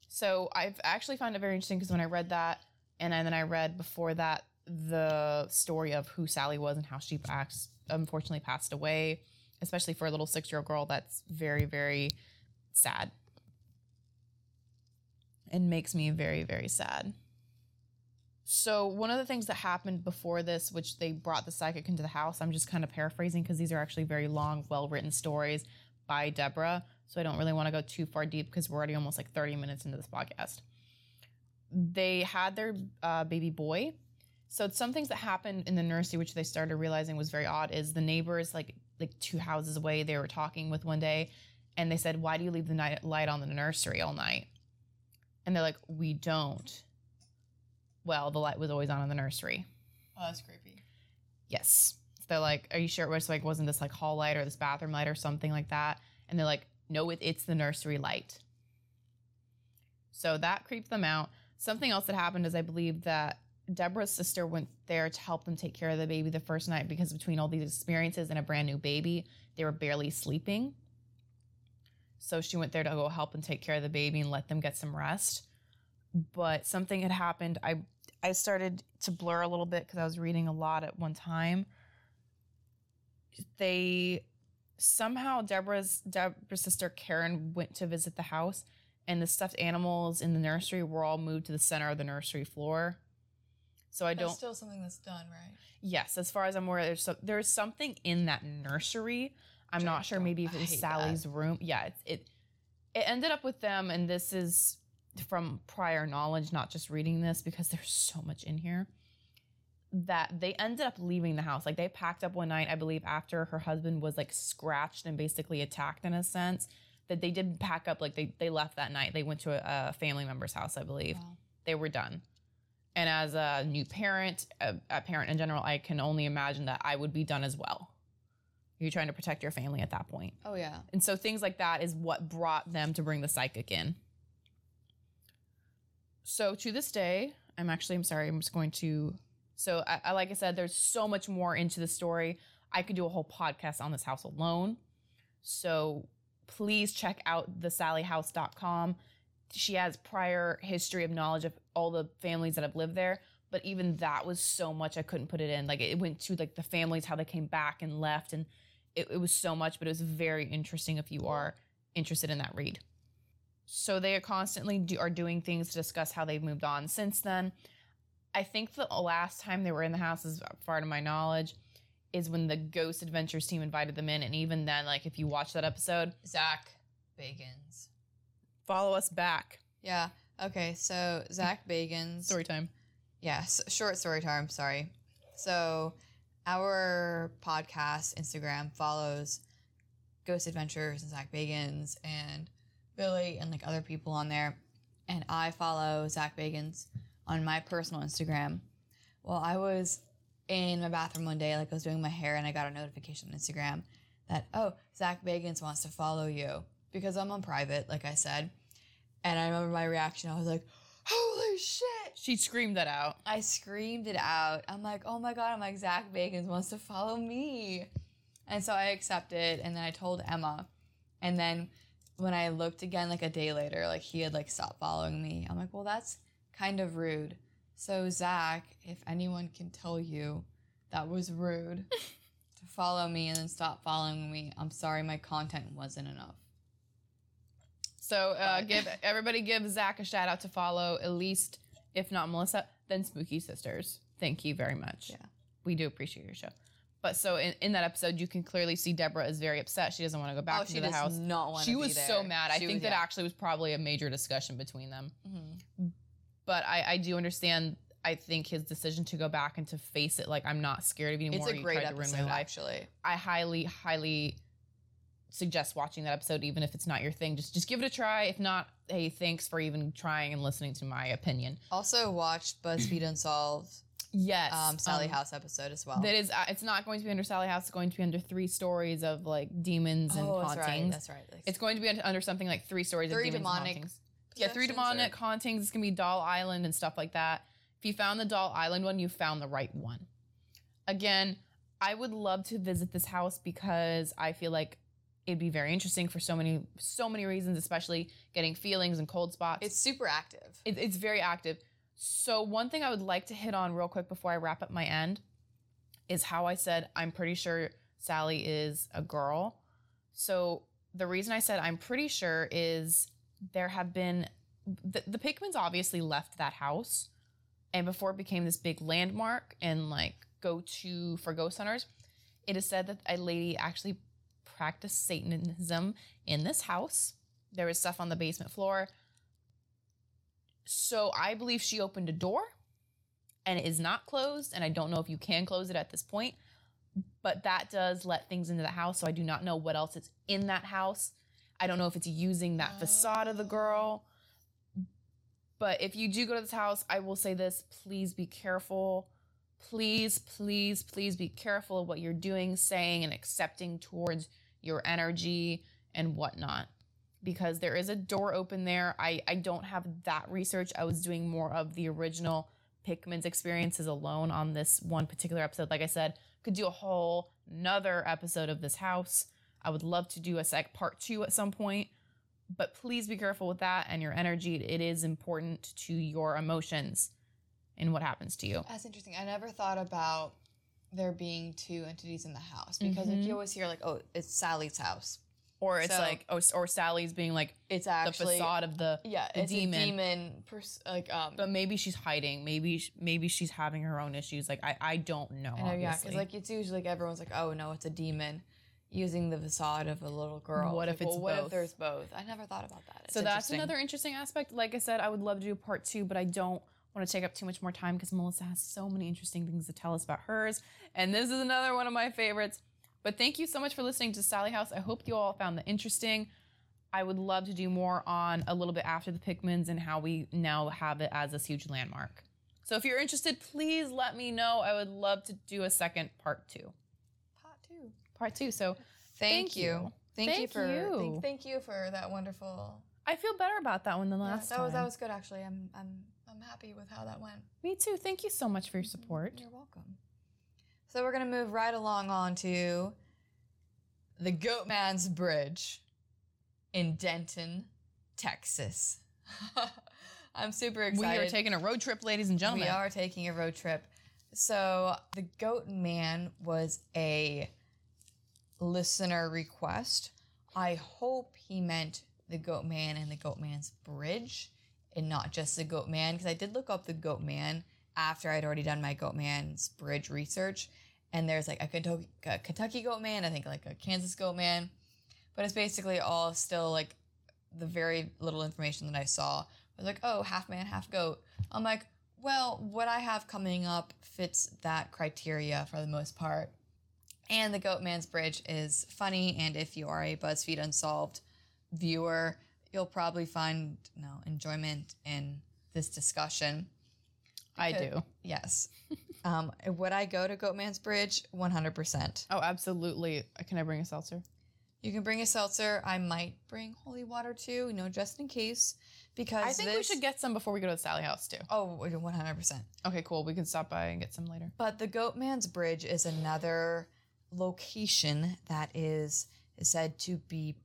Speaker 1: So I've actually found it very interesting because when I read that, and then I read before that the story of who Sally was and how she acts, unfortunately passed away, especially for a little six year old girl. That's very, very sad. And makes me very, very sad. So one of the things that happened before this, which they brought the psychic into the house, I'm just kind of paraphrasing because these are actually very long, well-written stories by Deborah. So I don't really want to go too far deep because we're already almost like 30 minutes into this podcast. They had their uh, baby boy. So some things that happened in the nursery, which they started realizing was very odd, is the neighbors, like like two houses away, they were talking with one day, and they said, "Why do you leave the night light on in the nursery all night?" And they're like, "We don't." Well, the light was always on in the nursery.
Speaker 2: Oh, that's creepy.
Speaker 1: Yes. So they're like, "Are you sure it was like wasn't this like hall light or this bathroom light or something like that?" And they're like, "No, it, it's the nursery light." So that creeped them out. Something else that happened is I believe that Deborah's sister went there to help them take care of the baby the first night because between all these experiences and a brand new baby, they were barely sleeping. So she went there to go help and take care of the baby and let them get some rest. But something had happened. I I started to blur a little bit because I was reading a lot at one time. They somehow Deborah's Deborah's sister Karen went to visit the house, and the stuffed animals in the nursery were all moved to the center of the nursery floor. So I
Speaker 2: That's
Speaker 1: don't.
Speaker 2: still something that's done, right?
Speaker 1: Yes, as far as I'm aware, there's so, there's something in that nursery. I'm not sure. Maybe if it was Sally's room. Yeah, it's, it it ended up with them, and this is from prior knowledge, not just reading this because there's so much in here. That they ended up leaving the house. Like they packed up one night, I believe, after her husband was like scratched and basically attacked in a sense. That they did pack up. Like they they left that night. They went to a, a family member's house, I believe
Speaker 2: Wow.
Speaker 1: they were done. And as a new parent, a, a parent in general, I can only imagine that I would be done as well. You're trying to protect your family at that point.
Speaker 2: Oh yeah.
Speaker 1: And so things like that is what brought them to bring the psychic in. So to this day, I'm actually, I'm sorry, I'm just going to. So, I, I, like I said, there's so much more into the story. I could do a whole podcast on this house alone. So, please check out the salliehouse.com. She has prior history of knowledge of all the families that have lived there. But even that was so much I couldn't put it in. Like it went to like the families, how they came back and left, and it, it was so much, but it was very interesting if you are interested in that read. So they are constantly do, are doing things to discuss how they've moved on since then. I think the last time they were in the house, as uh, far to my knowledge, is when the Ghost Adventures team invited them in, and even then, like if you watch that episode,
Speaker 2: Zach Bagans.
Speaker 1: follow us back.
Speaker 2: Yeah. Okay. So Zach Bagans.
Speaker 1: Story time.
Speaker 2: Yes. Short story time. Sorry. So our podcast Instagram follows Ghost Adventures and Zach Bagans and Billy and like other people on there. And I follow Zach Bagans on my personal Instagram. Well, I was in my bathroom one day, like I was doing my hair, and I got a notification on Instagram that, oh, Zach Bagans wants to follow you because I'm on private, like I said. And I remember my reaction. I was like, holy shit.
Speaker 1: She screamed that out.
Speaker 2: I screamed it out. I'm like, oh my God, I'm like, Zach Bagans wants to follow me. And so I accepted, and then I told Emma. And then when I looked again, like a day later, like he had like stopped following me. I'm like, well, that's kind of rude. So Zach, if anyone can tell you that was rude to follow me and then stop following me, I'm sorry my content wasn't enough.
Speaker 1: So uh, give everybody give Zach a shout out to follow at least, if not Melissa, then Spooky Sisters. Thank you very much.
Speaker 2: Yeah.
Speaker 1: we do appreciate your show. But so in, in that episode, you can clearly see Deborah is very upset. She doesn't want to go back
Speaker 2: oh,
Speaker 1: into
Speaker 2: she
Speaker 1: the
Speaker 2: does
Speaker 1: house.
Speaker 2: not want
Speaker 1: She
Speaker 2: to be
Speaker 1: was so
Speaker 2: there.
Speaker 1: mad. I
Speaker 2: She
Speaker 1: think
Speaker 2: was-
Speaker 1: that
Speaker 2: yeah.
Speaker 1: actually was probably a major discussion between them.
Speaker 2: Mhm.
Speaker 1: But I, I do understand. I think his decision to go back and to face it, like I'm not scared of you anymore.
Speaker 2: It's a
Speaker 1: you
Speaker 2: great
Speaker 1: tried to ruin
Speaker 2: episode,
Speaker 1: my life.
Speaker 2: actually.
Speaker 1: I highly, highly suggest watching that episode, even if it's not your thing. Just just give it a try. If not, hey, thanks for even trying and listening to my opinion.
Speaker 2: Also watched BuzzFeed Unsolved,
Speaker 1: Yes,
Speaker 2: um, Sallie
Speaker 1: um,
Speaker 2: House episode as well.
Speaker 1: That is, uh, it's not going to be under Sallie House. It's going to be under three stories of like demons and
Speaker 2: oh, that's right. That's right.
Speaker 1: It's going to be under something like three stories
Speaker 2: Three
Speaker 1: of demons
Speaker 2: demonic
Speaker 1: and hauntings. Yeah, three demonic
Speaker 2: or-
Speaker 1: hauntings. It's gonna be Doll Island and stuff like that. If you found the Doll Island one, you found the right one. Again, I would love to visit this house because I feel like it'd be very interesting for so many so many reasons, especially getting feelings and cold spots.
Speaker 2: It's super active.
Speaker 1: It, it's very active. So one thing I would like to hit on real quick before I wrap up my end is how I said I'm pretty sure Sallie is a girl. So the reason I said I'm pretty sure is there have been the, the Pickmans obviously left that house, and before it became this big landmark and like go to for ghost hunters, it is said that a lady actually practiced Satanism in this house. There was stuff on the basement floor. So I believe she opened a door and it is not closed. And I don't know if you can close it at this point, but that does let things into the house. So I do not know what else is in that house. I don't know if it's using that facade of the girl. But if you do go to this house, I will say this please be careful. Please, please, please be careful of what you're doing, saying, and accepting towards your energy and whatnot because there is a door open there. I, I don't have that research. I was doing more of the original Pickman's experiences alone on this one particular episode. Like I said, could do a whole another episode of this house. I would love to do a sec part two at some point, but please be careful with that and your energy. It is important to your emotions and what happens to you.
Speaker 2: That's interesting. I never thought about there being two entities in the house because like
Speaker 1: Mhm.
Speaker 2: you always hear like, oh, it's Sallie's house.
Speaker 1: Or it's
Speaker 2: So-
Speaker 1: like, oh, or Sallie's being like
Speaker 2: It's actually the
Speaker 1: facade of the
Speaker 2: Yeah,
Speaker 1: the
Speaker 2: it's
Speaker 1: demon.
Speaker 2: a demon. Pers- like um,
Speaker 1: but maybe she's hiding. Maybe maybe she's having her own issues. Like I I don't know.
Speaker 2: I know, yeah, because like it's usually like everyone's like, oh no, it's a demon, using the facade of a little girl.
Speaker 1: What
Speaker 2: Like,
Speaker 1: if it's
Speaker 2: well, what
Speaker 1: both?
Speaker 2: if there's both? I never thought about that. It's
Speaker 1: so that's another interesting aspect. Like I said, I would love to do part two, but I don't want to take up too much more time because Melissa has so many interesting things to tell us about hers. And this is another one of my favorites. But thank you so much for listening to Sallie House. I hope you all found that interesting. I would love to do more on a little bit after the Pickmans and how we now have it as this huge landmark. So if you're interested, please let me know. I would love to do a second part two.
Speaker 2: Part two.
Speaker 1: Part two. So
Speaker 2: Thank,
Speaker 1: Thank
Speaker 2: you.
Speaker 1: you.
Speaker 2: Thank, you for
Speaker 1: you.
Speaker 2: Thank, thank you for that wonderful
Speaker 1: I feel better about that one than
Speaker 2: Yeah,
Speaker 1: last
Speaker 2: that
Speaker 1: time.
Speaker 2: was that was good actually. I'm I'm I'm happy with how that went.
Speaker 1: Me too. Thank you so much for your mm-hmm. support.
Speaker 2: You're welcome. So we're gonna move right along on to the Goatman's Bridge in Denton, Texas. I'm super excited.
Speaker 1: We are taking a road trip, ladies and gentlemen.
Speaker 2: We are taking a road trip. So the Goat Man was a listener request. I hope he meant the Goat Man and the Goat Man's Bridge and not just the Goat Man because I did look up the Goat Man after I'd already done my Goat Man's Bridge research. And there's like a Kentucky, a Kentucky Goat Man, I think like a Kansas Goat Man. But it's basically all still like the very little information that I saw was like, oh, half man, half goat. I'm like, well, what I have coming up fits that criteria for the most part. And the Goat Man's Bridge is funny, and if you are a BuzzFeed Unsolved viewer, you'll probably find no enjoyment in this discussion.
Speaker 1: I do.
Speaker 2: Yes. um, would I go to Goatman's Bridge? 100%.
Speaker 1: Oh, absolutely. Can I bring a seltzer?
Speaker 2: You can bring a seltzer. I might bring holy water too, you know, just in case. Because
Speaker 1: I think we should get some before we go to the Sally House too.
Speaker 2: Oh, 100%.
Speaker 1: Okay, cool. We can stop by and get some later.
Speaker 2: But the Goatman's Bridge is another location that is, is said to be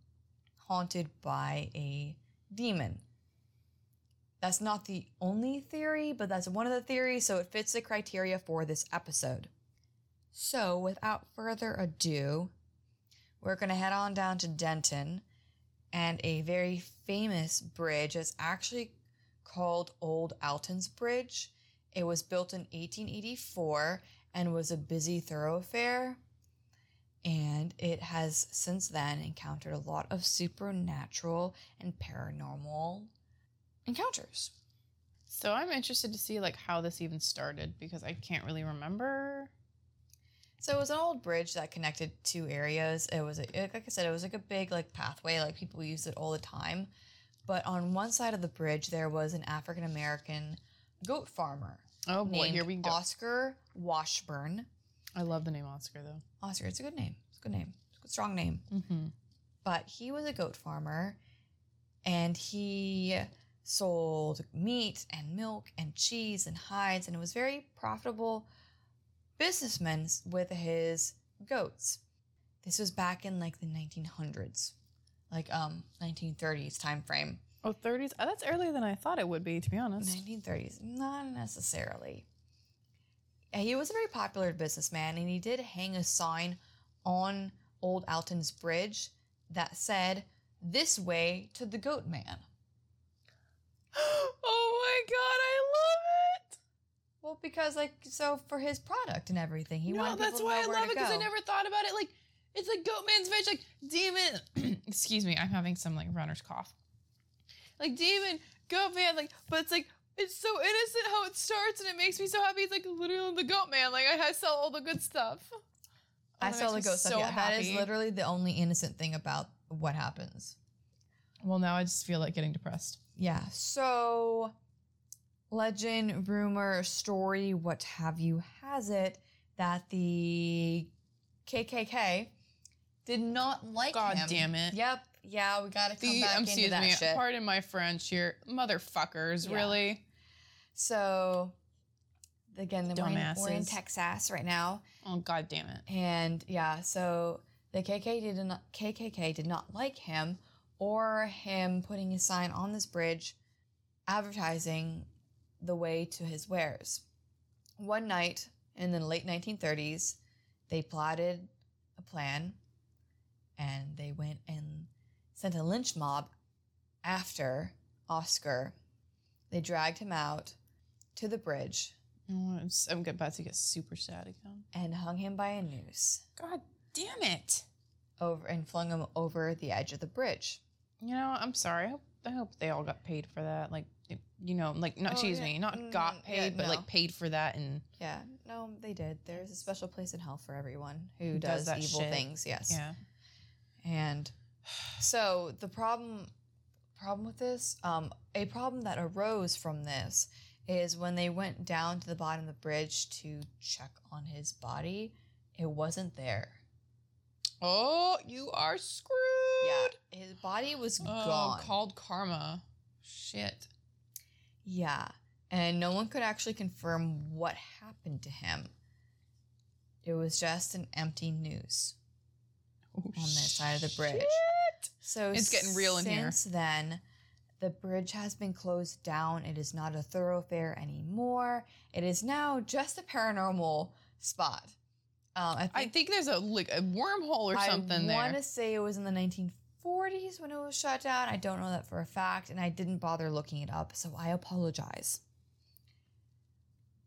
Speaker 2: haunted by a demon. That's not the only theory, but that's one of the theories, so it fits the criteria for this episode. So, without further ado, we're going to head on down to Denton, and a very famous bridge is actually called Old Alton's Bridge. It was built in 1884 and was a busy thoroughfare. And it has since then encountered a lot of supernatural and paranormal encounters.
Speaker 1: So I'm interested to see like how this even started because I can't really remember.
Speaker 2: So it was an old bridge that connected two areas. It was, a, like I said, it was like a big like pathway. Like people used it all the time. But on one side of the bridge, there was an African American goat farmer
Speaker 1: Oh boy, here we go.
Speaker 2: Oscar Washburn.
Speaker 1: I love the name Oscar though.
Speaker 2: Oscar, it's a good name. It's a good name. It's a good, strong name.
Speaker 1: Mm-hmm.
Speaker 2: But he was a goat farmer, and he sold meat and milk and cheese and hides, and it was very profitable businessman with his goats. This was back in like the 1900s, like um 1930s time frame.
Speaker 1: Oh, 30s. Oh, that's earlier than I thought it would be, to be honest.
Speaker 2: 1930s, not necessarily. He was a very popular businessman, and he did hang a sign on Old Alton's Bridge that said, "This way to the Goat Man."
Speaker 1: oh my god, I love it.
Speaker 2: Well, because like so for his product and everything, he
Speaker 1: no,
Speaker 2: wanted
Speaker 1: that's
Speaker 2: people
Speaker 1: why
Speaker 2: to
Speaker 1: I
Speaker 2: know
Speaker 1: love it because I never thought about it. Like, it's like Goat Man's Veg, like demon. Excuse me, I'm having some like runner's cough. Like demon, Goat Man. like, but it's like it's so innocent how it starts, and it makes me so happy. It's like literally the goat man. Like I sell all the good stuff. Oh,
Speaker 2: I
Speaker 1: that
Speaker 2: saw the
Speaker 1: makes me
Speaker 2: goat stuff.
Speaker 1: so
Speaker 2: Yeah, that is literally the only innocent thing about what happens.
Speaker 1: Well, now I just feel like getting depressed.
Speaker 2: Yeah. So, legend, rumor, story, what have you, has it that the KKK did not like
Speaker 1: God
Speaker 2: him.
Speaker 1: damn it.
Speaker 2: Yep. Yeah, we got to come
Speaker 1: The
Speaker 2: back
Speaker 1: um,
Speaker 2: into
Speaker 1: excuse
Speaker 2: that
Speaker 1: me,
Speaker 2: shit.
Speaker 1: pardon my French here, motherfuckers.
Speaker 2: Yeah.
Speaker 1: Really?
Speaker 2: So, again, we're in, we're in Texas right now.
Speaker 1: Oh god damn it.
Speaker 2: And yeah, so the KKK did not KKK did not like him or him putting a sign on this bridge advertising the way to his wares. One night in the late 1930s, they plotted a plan and they went and sent a lynch mob after Oscar. They dragged him out to the bridge
Speaker 1: Oh, I'm about to get super sad again.
Speaker 2: and hung him by a noose.
Speaker 1: God damn it.
Speaker 2: over and flung him over the edge of the bridge.
Speaker 1: You know, I'm sorry. I hope, I hope they all got paid for that. Like, you know, like, not,
Speaker 2: Oh,
Speaker 1: excuse
Speaker 2: yeah.
Speaker 1: me, not
Speaker 2: Mm,
Speaker 1: got
Speaker 2: yeah,
Speaker 1: paid, but
Speaker 2: no.
Speaker 1: like paid for that. And
Speaker 2: Yeah, no, they did. There's a special place in hell for everyone who,
Speaker 1: Who
Speaker 2: does,
Speaker 1: does that
Speaker 2: evil
Speaker 1: shit.
Speaker 2: things. Yes.
Speaker 1: yeah.
Speaker 2: And so the problem problem with this, um, a problem that arose from this is when they went down to the bottom of the bridge to check on his body, it wasn't there.
Speaker 1: Oh, you are screwed.
Speaker 2: Yeah, his body was
Speaker 1: Oh,
Speaker 2: gone.
Speaker 1: called karma. Shit.
Speaker 2: Yeah, and no one could actually confirm what happened to him. It was just an empty noose.
Speaker 1: Oh,
Speaker 2: On this side of the bridge.
Speaker 1: shit.
Speaker 2: So
Speaker 1: It's getting real in here.
Speaker 2: Since then, the bridge has been closed down. It is not a thoroughfare anymore. It is now just a paranormal spot. Um, I
Speaker 1: I
Speaker 2: think
Speaker 1: think there's a like a wormhole or something there.
Speaker 2: I want to say it was in the 1940s when it was shut down. I don't know that for a fact, and I didn't bother looking it up, so I apologize.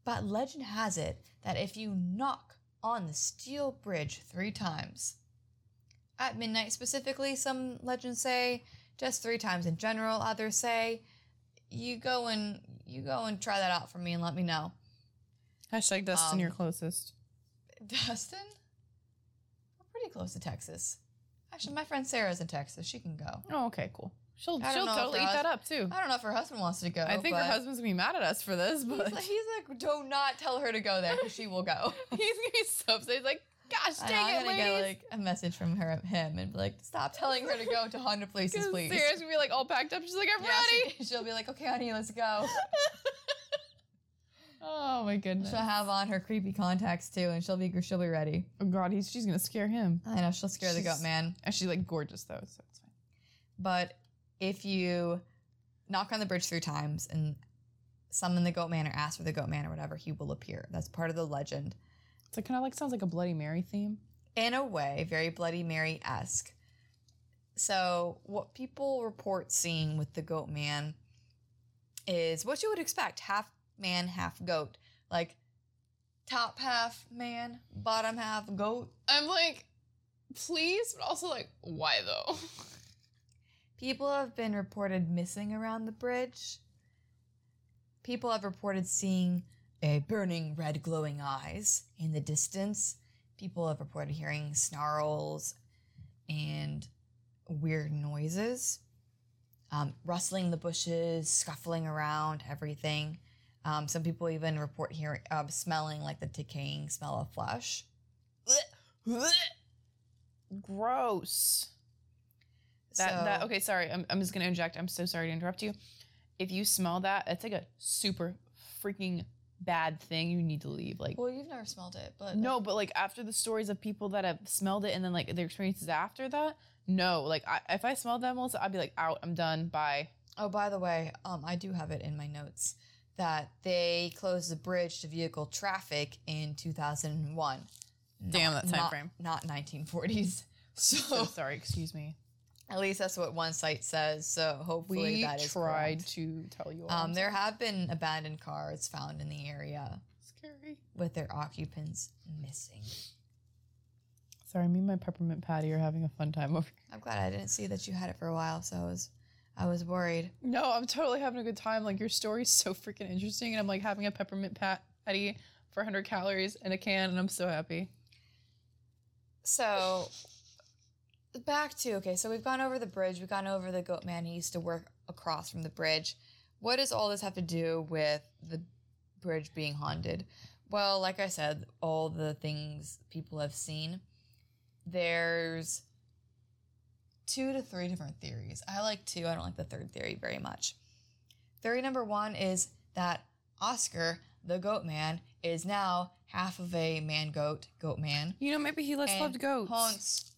Speaker 2: But legend has it that if you knock on the steel bridge three times, at midnight specifically, some legends say just three times in general. Others say you go and you go and try that out for me and let me know.
Speaker 1: Hashtag Dustin,
Speaker 2: Um,
Speaker 1: you're closest.
Speaker 2: Dustin? We're pretty close to Texas. Actually, my friend Sarah's in Texas. She can go.
Speaker 1: Oh, okay, cool. She'll she'll totally eat
Speaker 2: hus-
Speaker 1: that up too.
Speaker 2: I don't know if her husband wants to go.
Speaker 1: I think her husband's gonna be mad at us for this,
Speaker 2: He's
Speaker 1: but
Speaker 2: like, he's like, do not tell her to go there because she will go.
Speaker 1: he's gonna be so upset. He's like, "Gosh dang
Speaker 2: I'm
Speaker 1: it,
Speaker 2: gonna get like a message from her, him, and be like, stop telling her to go to haunted places, please.
Speaker 1: Sarah's gonna be like all packed up. She's like, "I'm
Speaker 2: Yeah,
Speaker 1: ready."
Speaker 2: she, she'll be like, okay, honey, let's go.
Speaker 1: oh my goodness.
Speaker 2: She'll have on her creepy contacts too, and she'll be she'll be ready.
Speaker 1: Oh god, he's she's gonna scare him.
Speaker 2: I know she'll scare the goat
Speaker 1: She's-
Speaker 2: man.
Speaker 1: And she's like gorgeous though, so it's fine.
Speaker 2: But if you knock on the bridge three times and summon the goat man or ask for the goat man or whatever, he will appear. That's part of the legend.
Speaker 1: It's like kind of like sounds like a Bloody Mary theme.
Speaker 2: In a way, very Bloody Mary esque. So, what people report seeing with the goat man is what you would expect half man, half goat. Like top half man, bottom half goat.
Speaker 1: I'm like, please, but also like, why though?
Speaker 2: People have been reported missing around the bridge. People have reported seeing a burning red glowing eyes in the distance. People have reported hearing snarls and weird noises, um, rustling the bushes, scuffling around, everything. Um, some people even report hearing, uh, smelling like the decaying smell of flesh.
Speaker 1: Gross. That that okay, sorry. I'm I'm just gonna inject. I'm so sorry to interrupt you. If you smell that, it's like a super freaking bad thing. You need to leave. Like
Speaker 2: Well, you've never smelled it, but
Speaker 1: no, but like after the stories of people that have smelled it and then like their experiences after that, no. Like I, if I smelled that, Melissa, I'd be like out. I'm done. Bye.
Speaker 2: Oh, by the way, um, I do have it in my notes that they closed the bridge to vehicle traffic in 2001.
Speaker 1: Damn, that time
Speaker 2: not,
Speaker 1: frame.
Speaker 2: Not 1940s. So,
Speaker 1: So sorry. Excuse me.
Speaker 2: At least that's what one site says. So hopefully
Speaker 1: We
Speaker 2: that is
Speaker 1: tried
Speaker 2: correct.
Speaker 1: to tell you. All.
Speaker 2: Um, there have been abandoned cars found in the area
Speaker 1: scary.
Speaker 2: with their occupants missing.
Speaker 1: Sorry, me and my peppermint patty are having a fun time over here.
Speaker 2: I'm glad I didn't see that you had it for a while, so I was, I was worried.
Speaker 1: No, I'm totally having a good time. Like your story's so freaking interesting, and I'm like having a peppermint patty for 100 calories in a can, and I'm so happy.
Speaker 2: So back to okay, so we've gone over the bridge, we've gone over the goat man who used to work across from the bridge. What does all this have to do with the bridge being haunted? Well, like I said, all the things people have seen. There's two to three different theories. I like two, I don't like the third theory very much. Theory number one is that Oscar, the goat man, is now half of a man goat, goat man
Speaker 1: You know, maybe he less loved goats.
Speaker 2: haunts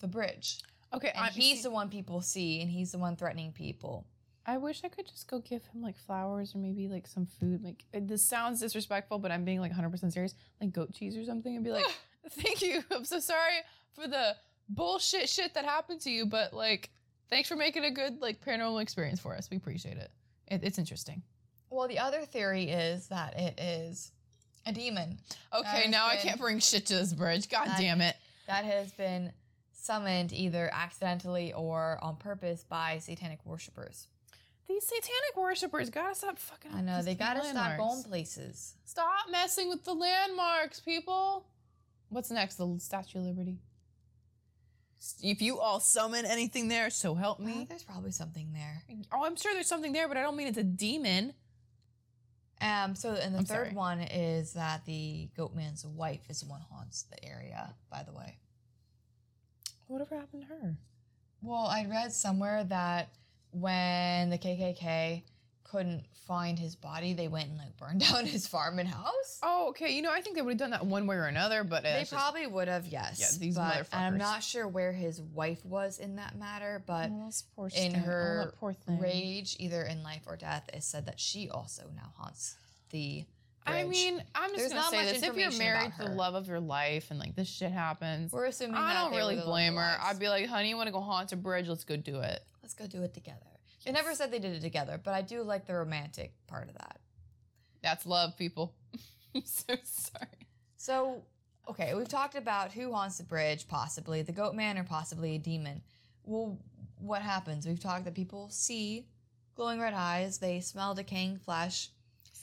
Speaker 2: the bridge.
Speaker 1: Okay,
Speaker 2: And
Speaker 1: I,
Speaker 2: he's
Speaker 1: see,
Speaker 2: the one people see, and he's the one threatening people.
Speaker 1: I wish I could just go give him like flowers or maybe like some food. Like this sounds disrespectful, but I'm being like 100% serious. Like goat cheese or something, and be like, "Thank you. I'm so sorry for the bullshit shit that happened to you, but like, thanks for making a good like paranormal experience for us. We appreciate it. it it's interesting."
Speaker 2: Well, the other theory is that it is a demon
Speaker 1: Okay, now I can't bring shit to this bridge. God
Speaker 2: That-
Speaker 1: damn it.
Speaker 2: that has been summoned either accidentally or on purpose by satanic worshippers.
Speaker 1: These satanic worshippers gotta stop fucking.
Speaker 2: I know they gotta stop going places.
Speaker 1: Stop messing with the landmarks, people. What's next? The Statue of Liberty. If you all summon anything there, so help
Speaker 2: Well,
Speaker 1: me.
Speaker 2: there's probably something there.
Speaker 1: Oh, I'm sure there's something there, but I don't mean it's a demon.
Speaker 2: Um. So, and the
Speaker 1: I'm
Speaker 2: third
Speaker 1: sorry.
Speaker 2: one is that the goatman's wife is the one who haunts the area. By the way.
Speaker 1: Whatever happened to her?
Speaker 2: Well, I read somewhere that when the KKK couldn't find his body, they went and like burned down his farm and house.
Speaker 1: Oh, okay. You know, I think they would have done that one way or another, but uh,
Speaker 2: they
Speaker 1: it's
Speaker 2: probably would have, yes.
Speaker 1: Yeah, these
Speaker 2: but, and I'm not sure where his wife was in that matter, but
Speaker 1: Oh,
Speaker 2: in.
Speaker 1: Oh,
Speaker 2: her
Speaker 1: thing.
Speaker 2: rage, either in life or death, it said that she also now haunts the.
Speaker 1: I mean, I'm just
Speaker 2: There's
Speaker 1: gonna say this: if you're married to the love of your life and like this shit happens,
Speaker 2: we're assuming
Speaker 1: I
Speaker 2: that
Speaker 1: don't really
Speaker 2: were the love of
Speaker 1: blame her. I'd be like, "Honey, you want to go haunt a bridge? Let's go do it."
Speaker 2: let's go do it together. They never said they did it together, but I do like the romantic part of that.
Speaker 1: That's love, people. I'm so sorry.
Speaker 2: So, okay, we've talked about who haunts the bridge, possibly the goat man or possibly a demon. Well, what happens? We've talked that people see glowing red eyes, they smell decaying flesh.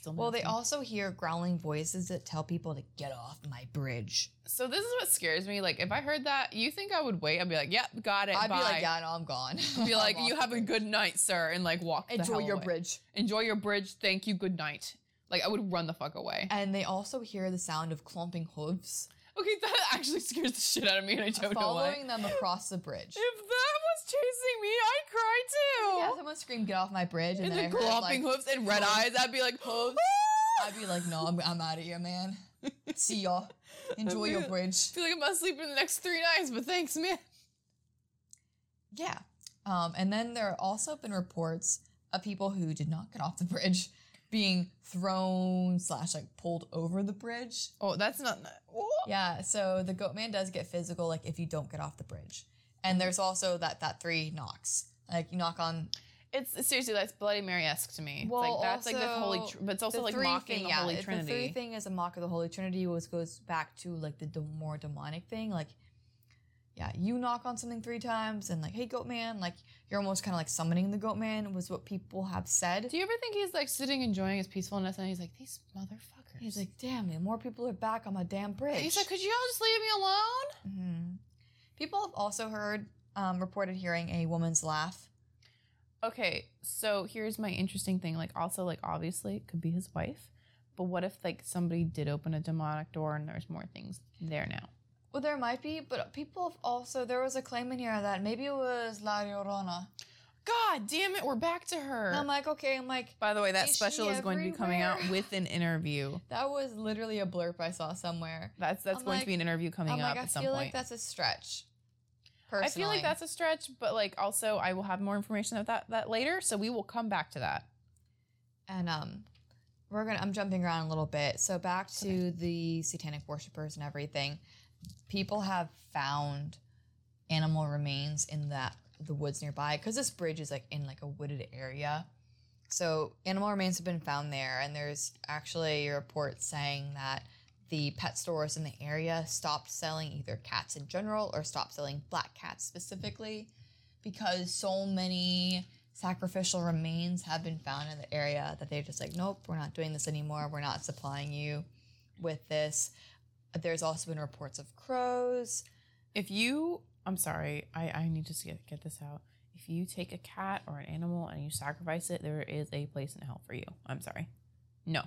Speaker 1: Still
Speaker 2: Well, they also hear growling voices that tell people to get off my bridge.
Speaker 1: So this is what scares me. Like, if I heard that, you think I would wait? I'd be like, "Yep, got it."
Speaker 2: I'd
Speaker 1: bye.
Speaker 2: be like, yeah, no, I'm gone.
Speaker 1: I'd be like, "You have a good night, sir," and like walk. the
Speaker 2: Enjoy
Speaker 1: hell
Speaker 2: your
Speaker 1: away.
Speaker 2: bridge.
Speaker 1: Enjoy your bridge. Thank you. Good night. Like I would run the fuck away.
Speaker 2: And they also hear the sound of clumping hooves
Speaker 1: Okay, that actually scares the shit out of me, and I don't know why.
Speaker 2: following them across the bridge.
Speaker 1: If that was chasing me, I'd cry too.
Speaker 2: Yeah, someone screamed, "Get off my bridge!"
Speaker 1: and
Speaker 2: then
Speaker 1: the
Speaker 2: I heard,
Speaker 1: glopping
Speaker 2: like,
Speaker 1: hooves and red eyes, I'd be like,
Speaker 2: Hooves. I'd be like, "No, I'm, I'm out of here, man. See y'all. Enjoy your bridge."
Speaker 1: I feel like I'm gonna sleep sleeping the next three nights, but thanks, man.
Speaker 2: Yeah. Um, and then there have also been reports of people who did not get off the bridge being thrown slash like pulled over the bridge.
Speaker 1: Oh, that's not. Oh.
Speaker 2: Yeah, so the goat man does get physical like if you don't get off the bridge. And there's mm-hmm. also that that three knocks. Like you knock on
Speaker 1: It's seriously that's Bloody Mary esque to me.
Speaker 2: Well,
Speaker 1: like that's like the holy, tr- but it's also like mocking
Speaker 2: thing,
Speaker 1: the
Speaker 2: yeah,
Speaker 1: Holy
Speaker 2: The three
Speaker 1: Trinity.
Speaker 2: thing is a mock of the Holy Trinity, which goes back to like the de- more demonic thing. Like, yeah, you knock on something three times and like, hey, goat man, like you're almost kind of like summoning the goat man was what people have said.
Speaker 1: Do you ever think he's like sitting enjoying his peacefulness, and he's like, these motherfuckers.
Speaker 2: He's like, damn, man, more people are back on my damn bridge.
Speaker 1: he's like, could you all just leave me alone?
Speaker 2: Mhm. People have also heard, um, reported hearing a woman's laugh.
Speaker 1: Okay, so here's my interesting thing. Like, also, like, obviously, it could be his wife, but what if like somebody did open a demonic door and there's more things there now?
Speaker 2: Well, there might be, but people have also, there was a claim in here that maybe it was La Llorona.
Speaker 1: God damn it, we're back to her.
Speaker 2: I'm like, okay, I'm like,
Speaker 1: By the way, that
Speaker 2: Is
Speaker 1: special is going to be coming out with an interview.
Speaker 2: that was literally a blurb I saw somewhere.
Speaker 1: That's that's
Speaker 2: I'm
Speaker 1: going
Speaker 2: like-
Speaker 1: to be an interview coming
Speaker 2: I'm
Speaker 1: up
Speaker 2: like, I
Speaker 1: at some
Speaker 2: feel
Speaker 1: point.
Speaker 2: like that's a stretch. Personally.
Speaker 1: I feel like that's a stretch, but like also I will have more information about that that later, so we will come back to that.
Speaker 2: and um, we're gonna. I'm jumping around a little bit. So back to the satanic worshippers and everything. People have found animal remains in that the woods nearby because this bridge is like in like a wooded area. So animal remains have been found there, and there's actually a report saying that the pet stores in the area stopped selling either cats in general or stopped selling black cats specifically because so many sacrificial remains have been found in the area that they're just like, nope, we're not doing this anymore. We're not supplying you with this. There's also been reports of crows.
Speaker 1: If you, I'm sorry, I I need to get get this out. If you take a cat or an animal and you sacrifice it, there is a place in hell for you. I'm sorry. No.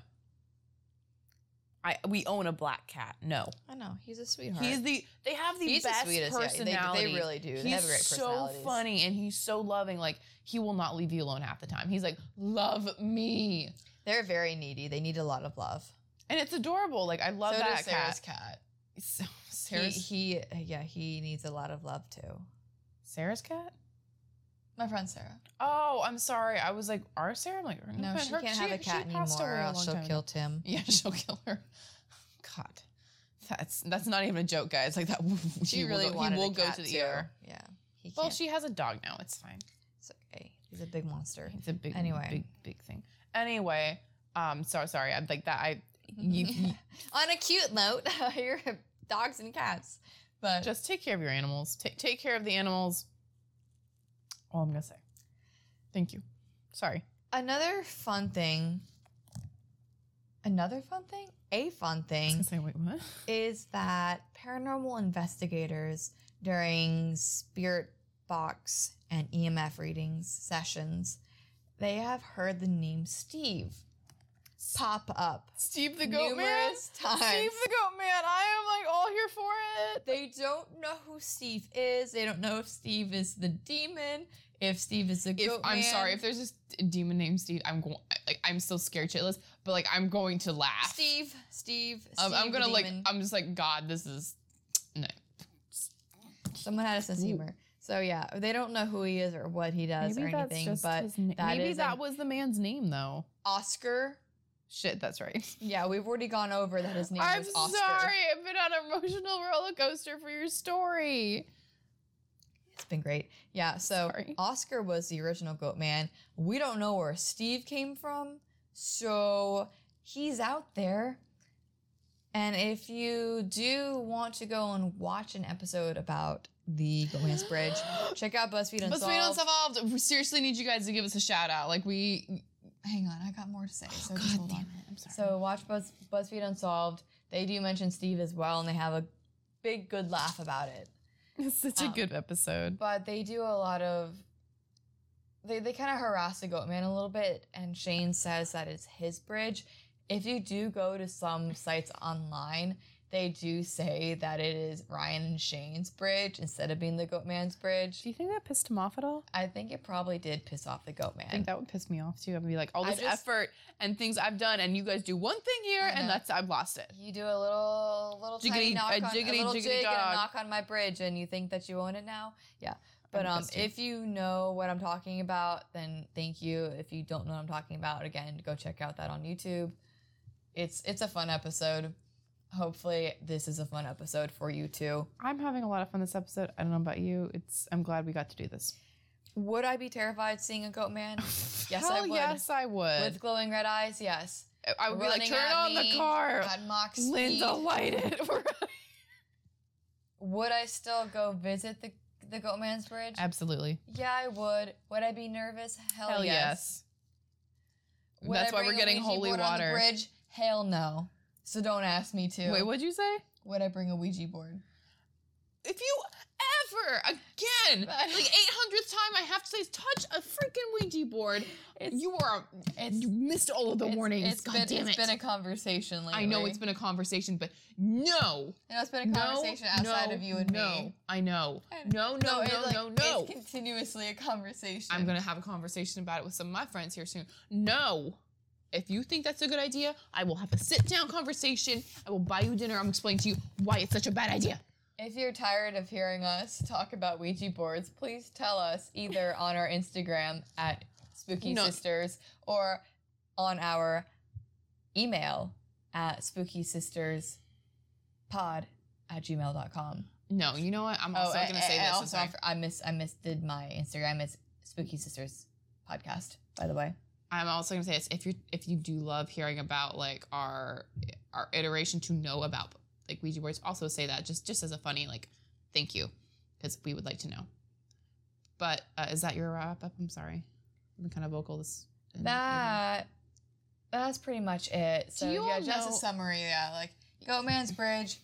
Speaker 1: I we own a black cat. No.
Speaker 2: I know he's a sweetheart.
Speaker 1: He's the they have the
Speaker 2: He's the
Speaker 1: best
Speaker 2: sweetest, yeah. They- they really do. They
Speaker 1: he's
Speaker 2: have great
Speaker 1: so funny and he's so loving. Like he will not leave you alone half the time. He's like, love me,
Speaker 2: They're very needy. They need a lot of love.
Speaker 1: and it's adorable. Like I love
Speaker 2: so
Speaker 1: that cat.
Speaker 2: cat.
Speaker 1: So, Sarah's
Speaker 2: he, yeah, he needs a lot of love too.
Speaker 1: Sarah's cat.
Speaker 2: My friend Sarah.
Speaker 1: Oh, I'm sorry. I was like, our Sarah. I'm like,
Speaker 2: No, she
Speaker 1: her-
Speaker 2: can't have a cat anymore. Or else she'll
Speaker 1: time
Speaker 2: kill. Tim.
Speaker 1: Yeah, she'll kill her. God, that's that's not even a joke, guys. Like that.
Speaker 2: She
Speaker 1: he will
Speaker 2: really
Speaker 1: go,
Speaker 2: wanted
Speaker 1: He will
Speaker 2: a
Speaker 1: go to the
Speaker 2: too.
Speaker 1: ER.
Speaker 2: Yeah, he can't.
Speaker 1: Well, she has a dog now. It's fine.
Speaker 2: It's okay. He's a big monster.
Speaker 1: It's a big,
Speaker 2: Anyway.
Speaker 1: big, big thing. Anyway, um, so sorry. I'm like that. I you, you
Speaker 2: On a cute note, your dogs and cats. But
Speaker 1: just take care of your animals. Take take care of the animals. All I'm gonna say. Thank you. Sorry.
Speaker 2: another fun thing. Another fun thing? A fun thing
Speaker 1: say, wait, what?
Speaker 2: is that paranormal investigators during spirit box and EMF readings sessions, they have heard the name Steve. Pop up
Speaker 1: Steve the Goat Man.
Speaker 2: times.
Speaker 1: Steve the Goat Man. I am like all here for it.
Speaker 2: They don't know who Steve is. They don't know if Steve is the demon, if Steve is the
Speaker 1: If
Speaker 2: goat
Speaker 1: I'm
Speaker 2: man.
Speaker 1: sorry, if there's this demon named Steve, I'm going like I'm still scared shitless, but like I'm going to laugh.
Speaker 2: Steve, Steve,
Speaker 1: Um,
Speaker 2: Steve
Speaker 1: I'm gonna like
Speaker 2: demon.
Speaker 1: I'm just like God. This is no.
Speaker 2: Someone had a sense of humor. So yeah, they don't know who he is or what he does or anything. But that
Speaker 1: maybe
Speaker 2: is
Speaker 1: that
Speaker 2: an-
Speaker 1: was the man's name though.
Speaker 2: Oscar,
Speaker 1: Shit, that's right.
Speaker 2: yeah, we've already gone over that his name is Oscar.
Speaker 1: I'm
Speaker 2: was Oscar.
Speaker 1: sorry. I've been on an emotional roller coaster for your story.
Speaker 2: It's been great. Yeah, so
Speaker 1: Sorry.
Speaker 2: Oscar was the original goat man. We don't know where Steve came from, so he's out there. And if you do want to go and watch an episode about the Goatman's Bridge, check out BuzzFeed Unsolved.
Speaker 1: BuzzFeed Unsolved. We seriously need you guys to give us a shout out. Like we.
Speaker 2: Hang on, I got more to say. So
Speaker 1: Oh,
Speaker 2: just
Speaker 1: God
Speaker 2: hold
Speaker 1: damn
Speaker 2: on.
Speaker 1: it! I'm sorry.
Speaker 2: So watch Buzz, BuzzFeed Unsolved. They do mention Steve as well, and they have a big good laugh about it.
Speaker 1: it's such a
Speaker 2: um,
Speaker 1: good episode.
Speaker 2: But they do a lot of they they kind of harass the goat man a little bit, and Shane says that it's his bridge. If you do go to some sites online, they do say that it is Ryan and Shane's bridge instead of being the goat man's bridge.
Speaker 1: Do you think that pissed him off at all?
Speaker 2: I think it probably did piss off the goat man.
Speaker 1: I think that would piss me off too. I'd be like, all this
Speaker 2: just-
Speaker 1: effort and things I've done, and you guys do one thing here, and that's I've lost it.
Speaker 2: you do a little little tiny knock
Speaker 1: a
Speaker 2: on
Speaker 1: jiggity,
Speaker 2: a little
Speaker 1: jiggity
Speaker 2: jig and a knock on my bridge, and you think that you own it now. Yeah. But um, if you know what I'm talking about, then thank you. If you don't know what I'm talking about, again, go check out that on YouTube. It's it's a fun episode. Hopefully, this is a fun episode for you too.
Speaker 1: I'm having a lot of fun this episode. I don't know about you. It's I'm glad we got to do this.
Speaker 2: Would I be terrified seeing a goat man Yes, I would.
Speaker 1: yes, I would.
Speaker 2: with glowing red eyes? Yes.
Speaker 1: I would be like, turn on
Speaker 2: me
Speaker 1: the car.
Speaker 2: At Mach speed.
Speaker 1: Linda, light it.
Speaker 2: Would I still go visit the the goat man's bridge?
Speaker 1: Absolutely.
Speaker 2: Yeah, I would. Would I be nervous? Hell,
Speaker 1: Hell
Speaker 2: yes.
Speaker 1: yes. That's
Speaker 2: I
Speaker 1: why we're getting holy
Speaker 2: board on the
Speaker 1: water.
Speaker 2: bridge? Hell no. So don't ask me to.
Speaker 1: Wait, what'd you say?
Speaker 2: Would I bring a Ouija board?
Speaker 1: If you ever again, like 800th time, I have to say, touch a freaking Ouija board.
Speaker 2: It's-
Speaker 1: you are.
Speaker 2: it's-
Speaker 1: you missed all of the
Speaker 2: It's-
Speaker 1: warnings.
Speaker 2: It's
Speaker 1: God
Speaker 2: been,
Speaker 1: damn
Speaker 2: it's
Speaker 1: it.
Speaker 2: been a conversation lately.
Speaker 1: I know it's been a conversation, but no.
Speaker 2: I know it's been a
Speaker 1: No,
Speaker 2: conversation outside
Speaker 1: no,
Speaker 2: of you and
Speaker 1: no,
Speaker 2: me.
Speaker 1: I know.
Speaker 2: I-
Speaker 1: No, no,
Speaker 2: it's
Speaker 1: no,
Speaker 2: like-
Speaker 1: no, no.
Speaker 2: It's continuously a conversation.
Speaker 1: I'm gonna have a conversation about it with some of my friends here soon. No. If you think that's a good idea, I will have a sit down conversation. I will buy you dinner. I'm explaining to you why it's such a bad idea.
Speaker 2: If you're tired of hearing us talk about Ouija boards, please tell us either on our Instagram at Spooky
Speaker 1: No.
Speaker 2: Sisters or on our email at Spooky Sisters pod at gmail.com.
Speaker 1: No, you know what? I'm oh, also
Speaker 2: I-
Speaker 1: gonna say
Speaker 2: I- I
Speaker 1: this.
Speaker 2: Also,
Speaker 1: sorry.
Speaker 2: I miss I misdid my Instagram. It's Spooky Sisters podcast, by the way.
Speaker 1: I'm also gonna say this. If you if you do love hearing about like our our iteration to know about like Ouija boards, also say that just just as a funny like thank you because we would like to know. But uh, is that your wrap up? I'm sorry, I've been kind of vocal this.
Speaker 2: That that's pretty much it. So yeah, just a summary. Yeah, like Goatman's Bridge,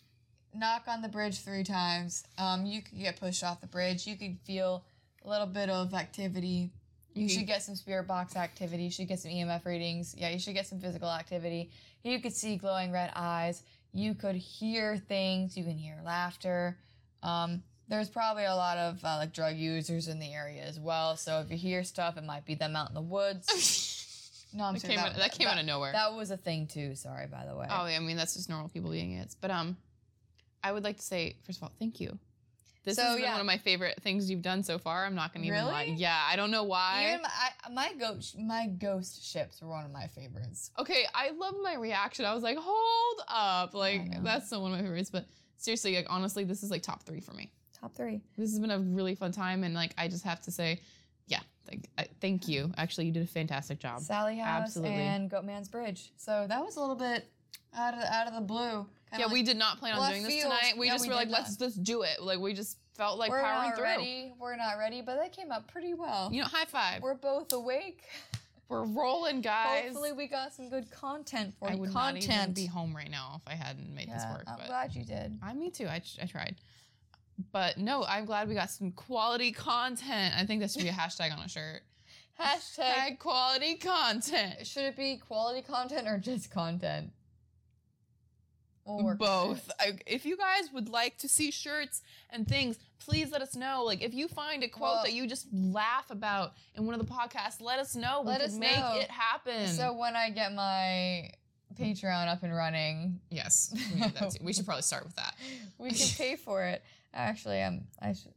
Speaker 2: knock on the bridge three times. Um, you could get pushed off the bridge. You could feel a little bit of activity. You
Speaker 1: Mhm.
Speaker 2: should get some spirit box activity. You should get some EMF readings. Yeah, you should get some physical activity. You could see glowing red eyes. You could hear things. You can hear laughter. Um, there's probably a lot of uh, like drug users in the area as well. So if you hear stuff, it might be them out in the woods. No, I'm
Speaker 1: that
Speaker 2: sorry.
Speaker 1: came, out, that came out of nowhere.
Speaker 2: That was a thing too. Sorry, by the way.
Speaker 1: Oh, yeah, I mean that's just normal people being idiots. But um, I would like to say first of all, thank you. This
Speaker 2: So,
Speaker 1: has been
Speaker 2: yeah.
Speaker 1: one of my favorite things you've done so far. I'm not gonna even lie.
Speaker 2: Really?
Speaker 1: Yeah, I don't know why.
Speaker 2: Even my, I, my ghost, my ghost ships were one of my favorites.
Speaker 1: okay, I love my reaction. I was like, hold up, like that's still one of my favorites. But seriously, like honestly, this is like top three for me.
Speaker 2: Top three.
Speaker 1: This has been a really fun time, and like I just have to say, yeah, like I, thank you. Actually, you did a fantastic job.
Speaker 2: Sallie House
Speaker 1: Absolutely.
Speaker 2: and Goatman's Bridge. So that was a little bit out of the, out of the blue.
Speaker 1: Yeah,
Speaker 2: like,
Speaker 1: we did not plan on doing this
Speaker 2: field.
Speaker 1: tonight. We
Speaker 2: Yeah,
Speaker 1: just
Speaker 2: we
Speaker 1: were like, let's just do it. Like we just felt like
Speaker 2: we're
Speaker 1: powering
Speaker 2: not
Speaker 1: through.
Speaker 2: ready. We're not ready, but that came out pretty well.
Speaker 1: You know, high five. We're,
Speaker 2: both awake.
Speaker 1: we're rolling, guys.
Speaker 2: Hopefully, we got some good content for
Speaker 1: I
Speaker 2: you.
Speaker 1: I would
Speaker 2: content.
Speaker 1: not even be home right now if I hadn't made this
Speaker 2: Yeah,
Speaker 1: work.
Speaker 2: I'm
Speaker 1: but
Speaker 2: glad you did.
Speaker 1: I, me too. I, I tried. But no, I'm glad we got some quality content. I think that should be a hashtag on a shirt.
Speaker 2: Hashtag.
Speaker 1: Hashtag quality content.
Speaker 2: Should it be quality content or just content? On
Speaker 1: Both. I, if you guys would like to see shirts and things, please let us know. Like if you find a quote
Speaker 2: Well-
Speaker 1: that you just laugh about in one of the podcasts, let us know.
Speaker 2: Let
Speaker 1: we
Speaker 2: us
Speaker 1: make
Speaker 2: know.
Speaker 1: it happen.
Speaker 2: So when I get my Patreon up and running,
Speaker 1: yes, we, need that too. we should probably start with that.
Speaker 2: we can pay for it. Actually, I'm. I should.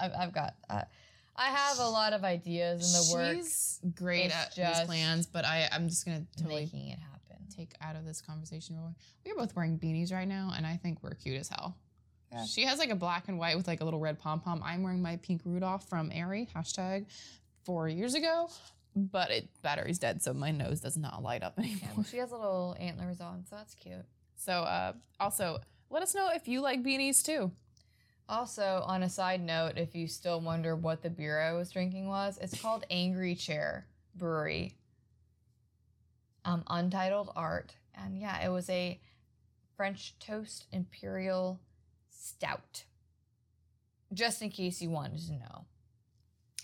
Speaker 2: I've, I've got. Uh, I have a lot of ideas in the works.
Speaker 1: She's great
Speaker 2: It's
Speaker 1: at these plans, but I, I'm just gonna totally
Speaker 2: making it happen.
Speaker 1: Take out of this conversation. real. We're both wearing beanies right now, and I think we're cute as hell.
Speaker 2: Yeah.
Speaker 1: She has like a black and white with like a little red pom pom. I'm wearing my pink Rudolph from Aerie hashtag four years ago, but it battery's dead, so my nose does not light up anymore.
Speaker 2: Yeah, well, she has little antlers on, so that's cute.
Speaker 1: So, uh, also let us know if you like beanies too.
Speaker 2: Also, on a side note, if you still wonder what the beer I was drinking was, it's called Angry Chair Brewery. Um, Untitled Art. And yeah, it was a French toast imperial stout. Just in case you wanted to know.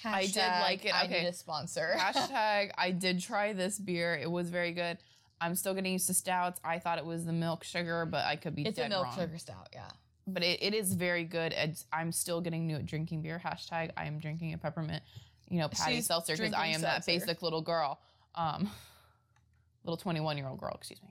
Speaker 1: I did like it.
Speaker 2: I
Speaker 1: Okay.
Speaker 2: need a sponsor.
Speaker 1: Hashtag I did try this beer. It was very good. I'm still getting used to stouts. I thought it was the milk sugar, but I could be
Speaker 2: it's
Speaker 1: dead
Speaker 2: a milk
Speaker 1: wrong.
Speaker 2: sugar stout, yeah.
Speaker 1: but it, it is very good. It's, I'm still getting new at drinking beer. Hashtag I am drinking a peppermint, you know, patty
Speaker 2: She's
Speaker 1: seltzer because I am that basic little girl, um, little 21 year old girl. Excuse me.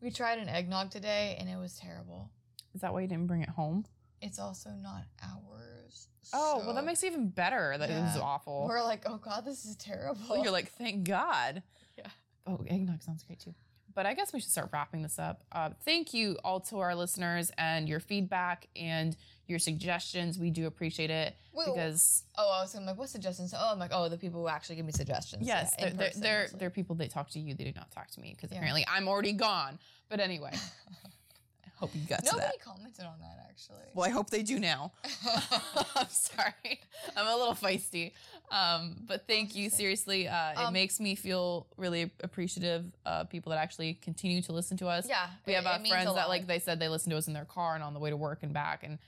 Speaker 2: We tried an eggnog today and it was terrible.
Speaker 1: Is that why you didn't bring it home?
Speaker 2: It's also not ours.
Speaker 1: Oh, well, that makes it even better. That it was awful.
Speaker 2: We're like, oh god, this is terrible.
Speaker 1: You're like, thank God.
Speaker 2: Yeah.
Speaker 1: Oh, eggnog sounds great too. But I guess we should start wrapping this up. Uh, thank you all to our listeners and your feedback and your suggestions. We do appreciate it
Speaker 2: Wait,
Speaker 1: because
Speaker 2: Oh, I was gonna like, what suggestions? Oh, I'm like, oh, the people who actually give me suggestions.
Speaker 1: yes,
Speaker 2: yeah,
Speaker 1: they're,
Speaker 2: in
Speaker 1: they're, they're, they're people that talk to you. They do not talk to me because
Speaker 2: Yeah.
Speaker 1: apparently I'm already gone. But anyway, I hope you got
Speaker 2: Nobody commented on that actually.
Speaker 1: Well, I hope they do now. I'm sorry. I'm a little feisty. Um, but thank you. Seriously, uh, it
Speaker 2: Um,
Speaker 1: makes me feel really appreciative of people that actually continue to listen to us.
Speaker 2: yeah,
Speaker 1: We have
Speaker 2: it-
Speaker 1: uh,
Speaker 2: it
Speaker 1: friends that, like they said, they listen to us in their car and on the way to work and back. And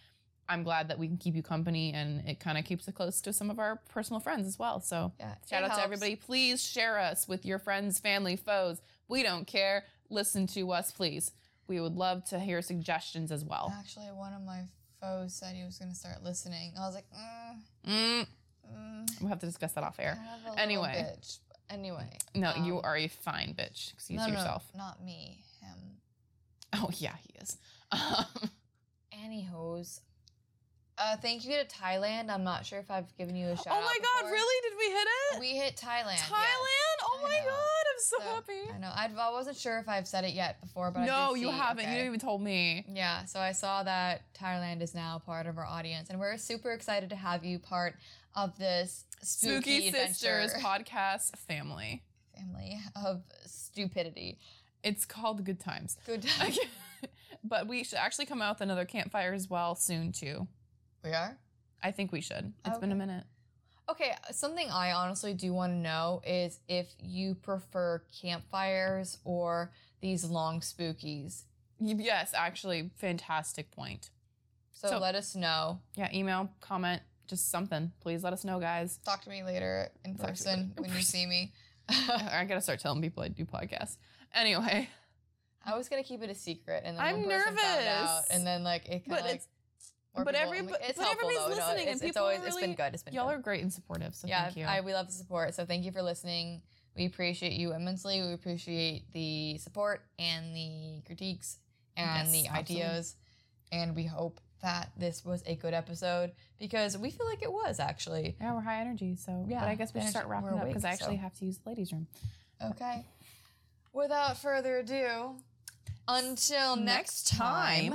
Speaker 1: I'm glad that we can keep you company and it kind of keeps it close to some of our personal friends as well. So
Speaker 2: yeah,
Speaker 1: shout out to everybody. Please share us with your friends, family, foes. We don't care. Listen to us, please. We would love to hear suggestions as well.
Speaker 2: Actually, one of my foes said he was gonna start listening. I was like, mm,
Speaker 1: Mm,
Speaker 2: mm,
Speaker 1: we'll have to discuss that off air.
Speaker 2: kind of a
Speaker 1: Anyway.
Speaker 2: bitch. Anyway,
Speaker 1: No, you
Speaker 2: um,
Speaker 1: are a fine bitch. Excuse
Speaker 2: no, no,
Speaker 1: yourself.
Speaker 2: not me, him.
Speaker 1: Oh yeah, he is. Um,
Speaker 2: Anyhows, uh, thank you to Thailand. I'm not sure if I've given you a shout
Speaker 1: oh my god,
Speaker 2: before.
Speaker 1: really? Did we hit it?
Speaker 2: We hit Thailand. yes.
Speaker 1: Thailand? Oh
Speaker 2: I
Speaker 1: my god, I'm so,
Speaker 2: So,
Speaker 1: happy.
Speaker 2: I know. I'd, I wasn't sure if I've said it yet before, but I
Speaker 1: no, you
Speaker 2: see-
Speaker 1: haven't. You
Speaker 2: okay.
Speaker 1: didn't even told me.
Speaker 2: Yeah, so I saw that Thailand is now part of our audience, and we're super excited to have you part of this spooky,
Speaker 1: Spooky Sisters podcast family.
Speaker 2: family of stupidity.
Speaker 1: It's called Good Times.
Speaker 2: Good. Times.
Speaker 1: but we should actually come out with another campfire as well soon too.
Speaker 2: We are.
Speaker 1: I think we should. It's been a minute.
Speaker 2: Okay, something I honestly do want to know is if you prefer campfires or these long spookies.
Speaker 1: Yes, actually, fantastic point.
Speaker 2: So,
Speaker 1: So-
Speaker 2: let us know.
Speaker 1: Yeah, email, comment, just something. Please let us know, guys.
Speaker 2: Talk to me later in
Speaker 1: Talk
Speaker 2: person
Speaker 1: later
Speaker 2: when you see me.
Speaker 1: I gotta start telling people I do podcasts. Anyway,
Speaker 2: I was gonna keep it a secret, and then
Speaker 1: I'm
Speaker 2: one person found out,
Speaker 1: nervous.
Speaker 2: and then like it kind of like.
Speaker 1: It's-
Speaker 2: more
Speaker 1: but every-
Speaker 2: I'm it's
Speaker 1: but
Speaker 2: helpful
Speaker 1: everybody's
Speaker 2: though. No,
Speaker 1: listening, and
Speaker 2: it's, it's
Speaker 1: people
Speaker 2: always
Speaker 1: are
Speaker 2: it's
Speaker 1: really-
Speaker 2: been good. It's been
Speaker 1: y'all
Speaker 2: good.
Speaker 1: are great and supportive, so
Speaker 2: yeah,
Speaker 1: thank you.
Speaker 2: I, we love the support. So thank you for listening. We appreciate you immensely. We appreciate the support and the critiques and
Speaker 1: Yes,
Speaker 2: the
Speaker 1: absolutely.
Speaker 2: ideas. And we hope that this was a good episode because we feel like it was actually.
Speaker 1: yeah, we're high energy, so
Speaker 2: Yeah,
Speaker 1: but I guess we should start wrapping
Speaker 2: we're
Speaker 1: up because I actually
Speaker 2: so.
Speaker 1: have to use the ladies' room.
Speaker 2: Okay. Without further ado, until next time,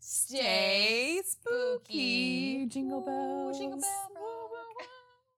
Speaker 2: stay
Speaker 1: spooky. Jingle bells.
Speaker 2: Jingle bell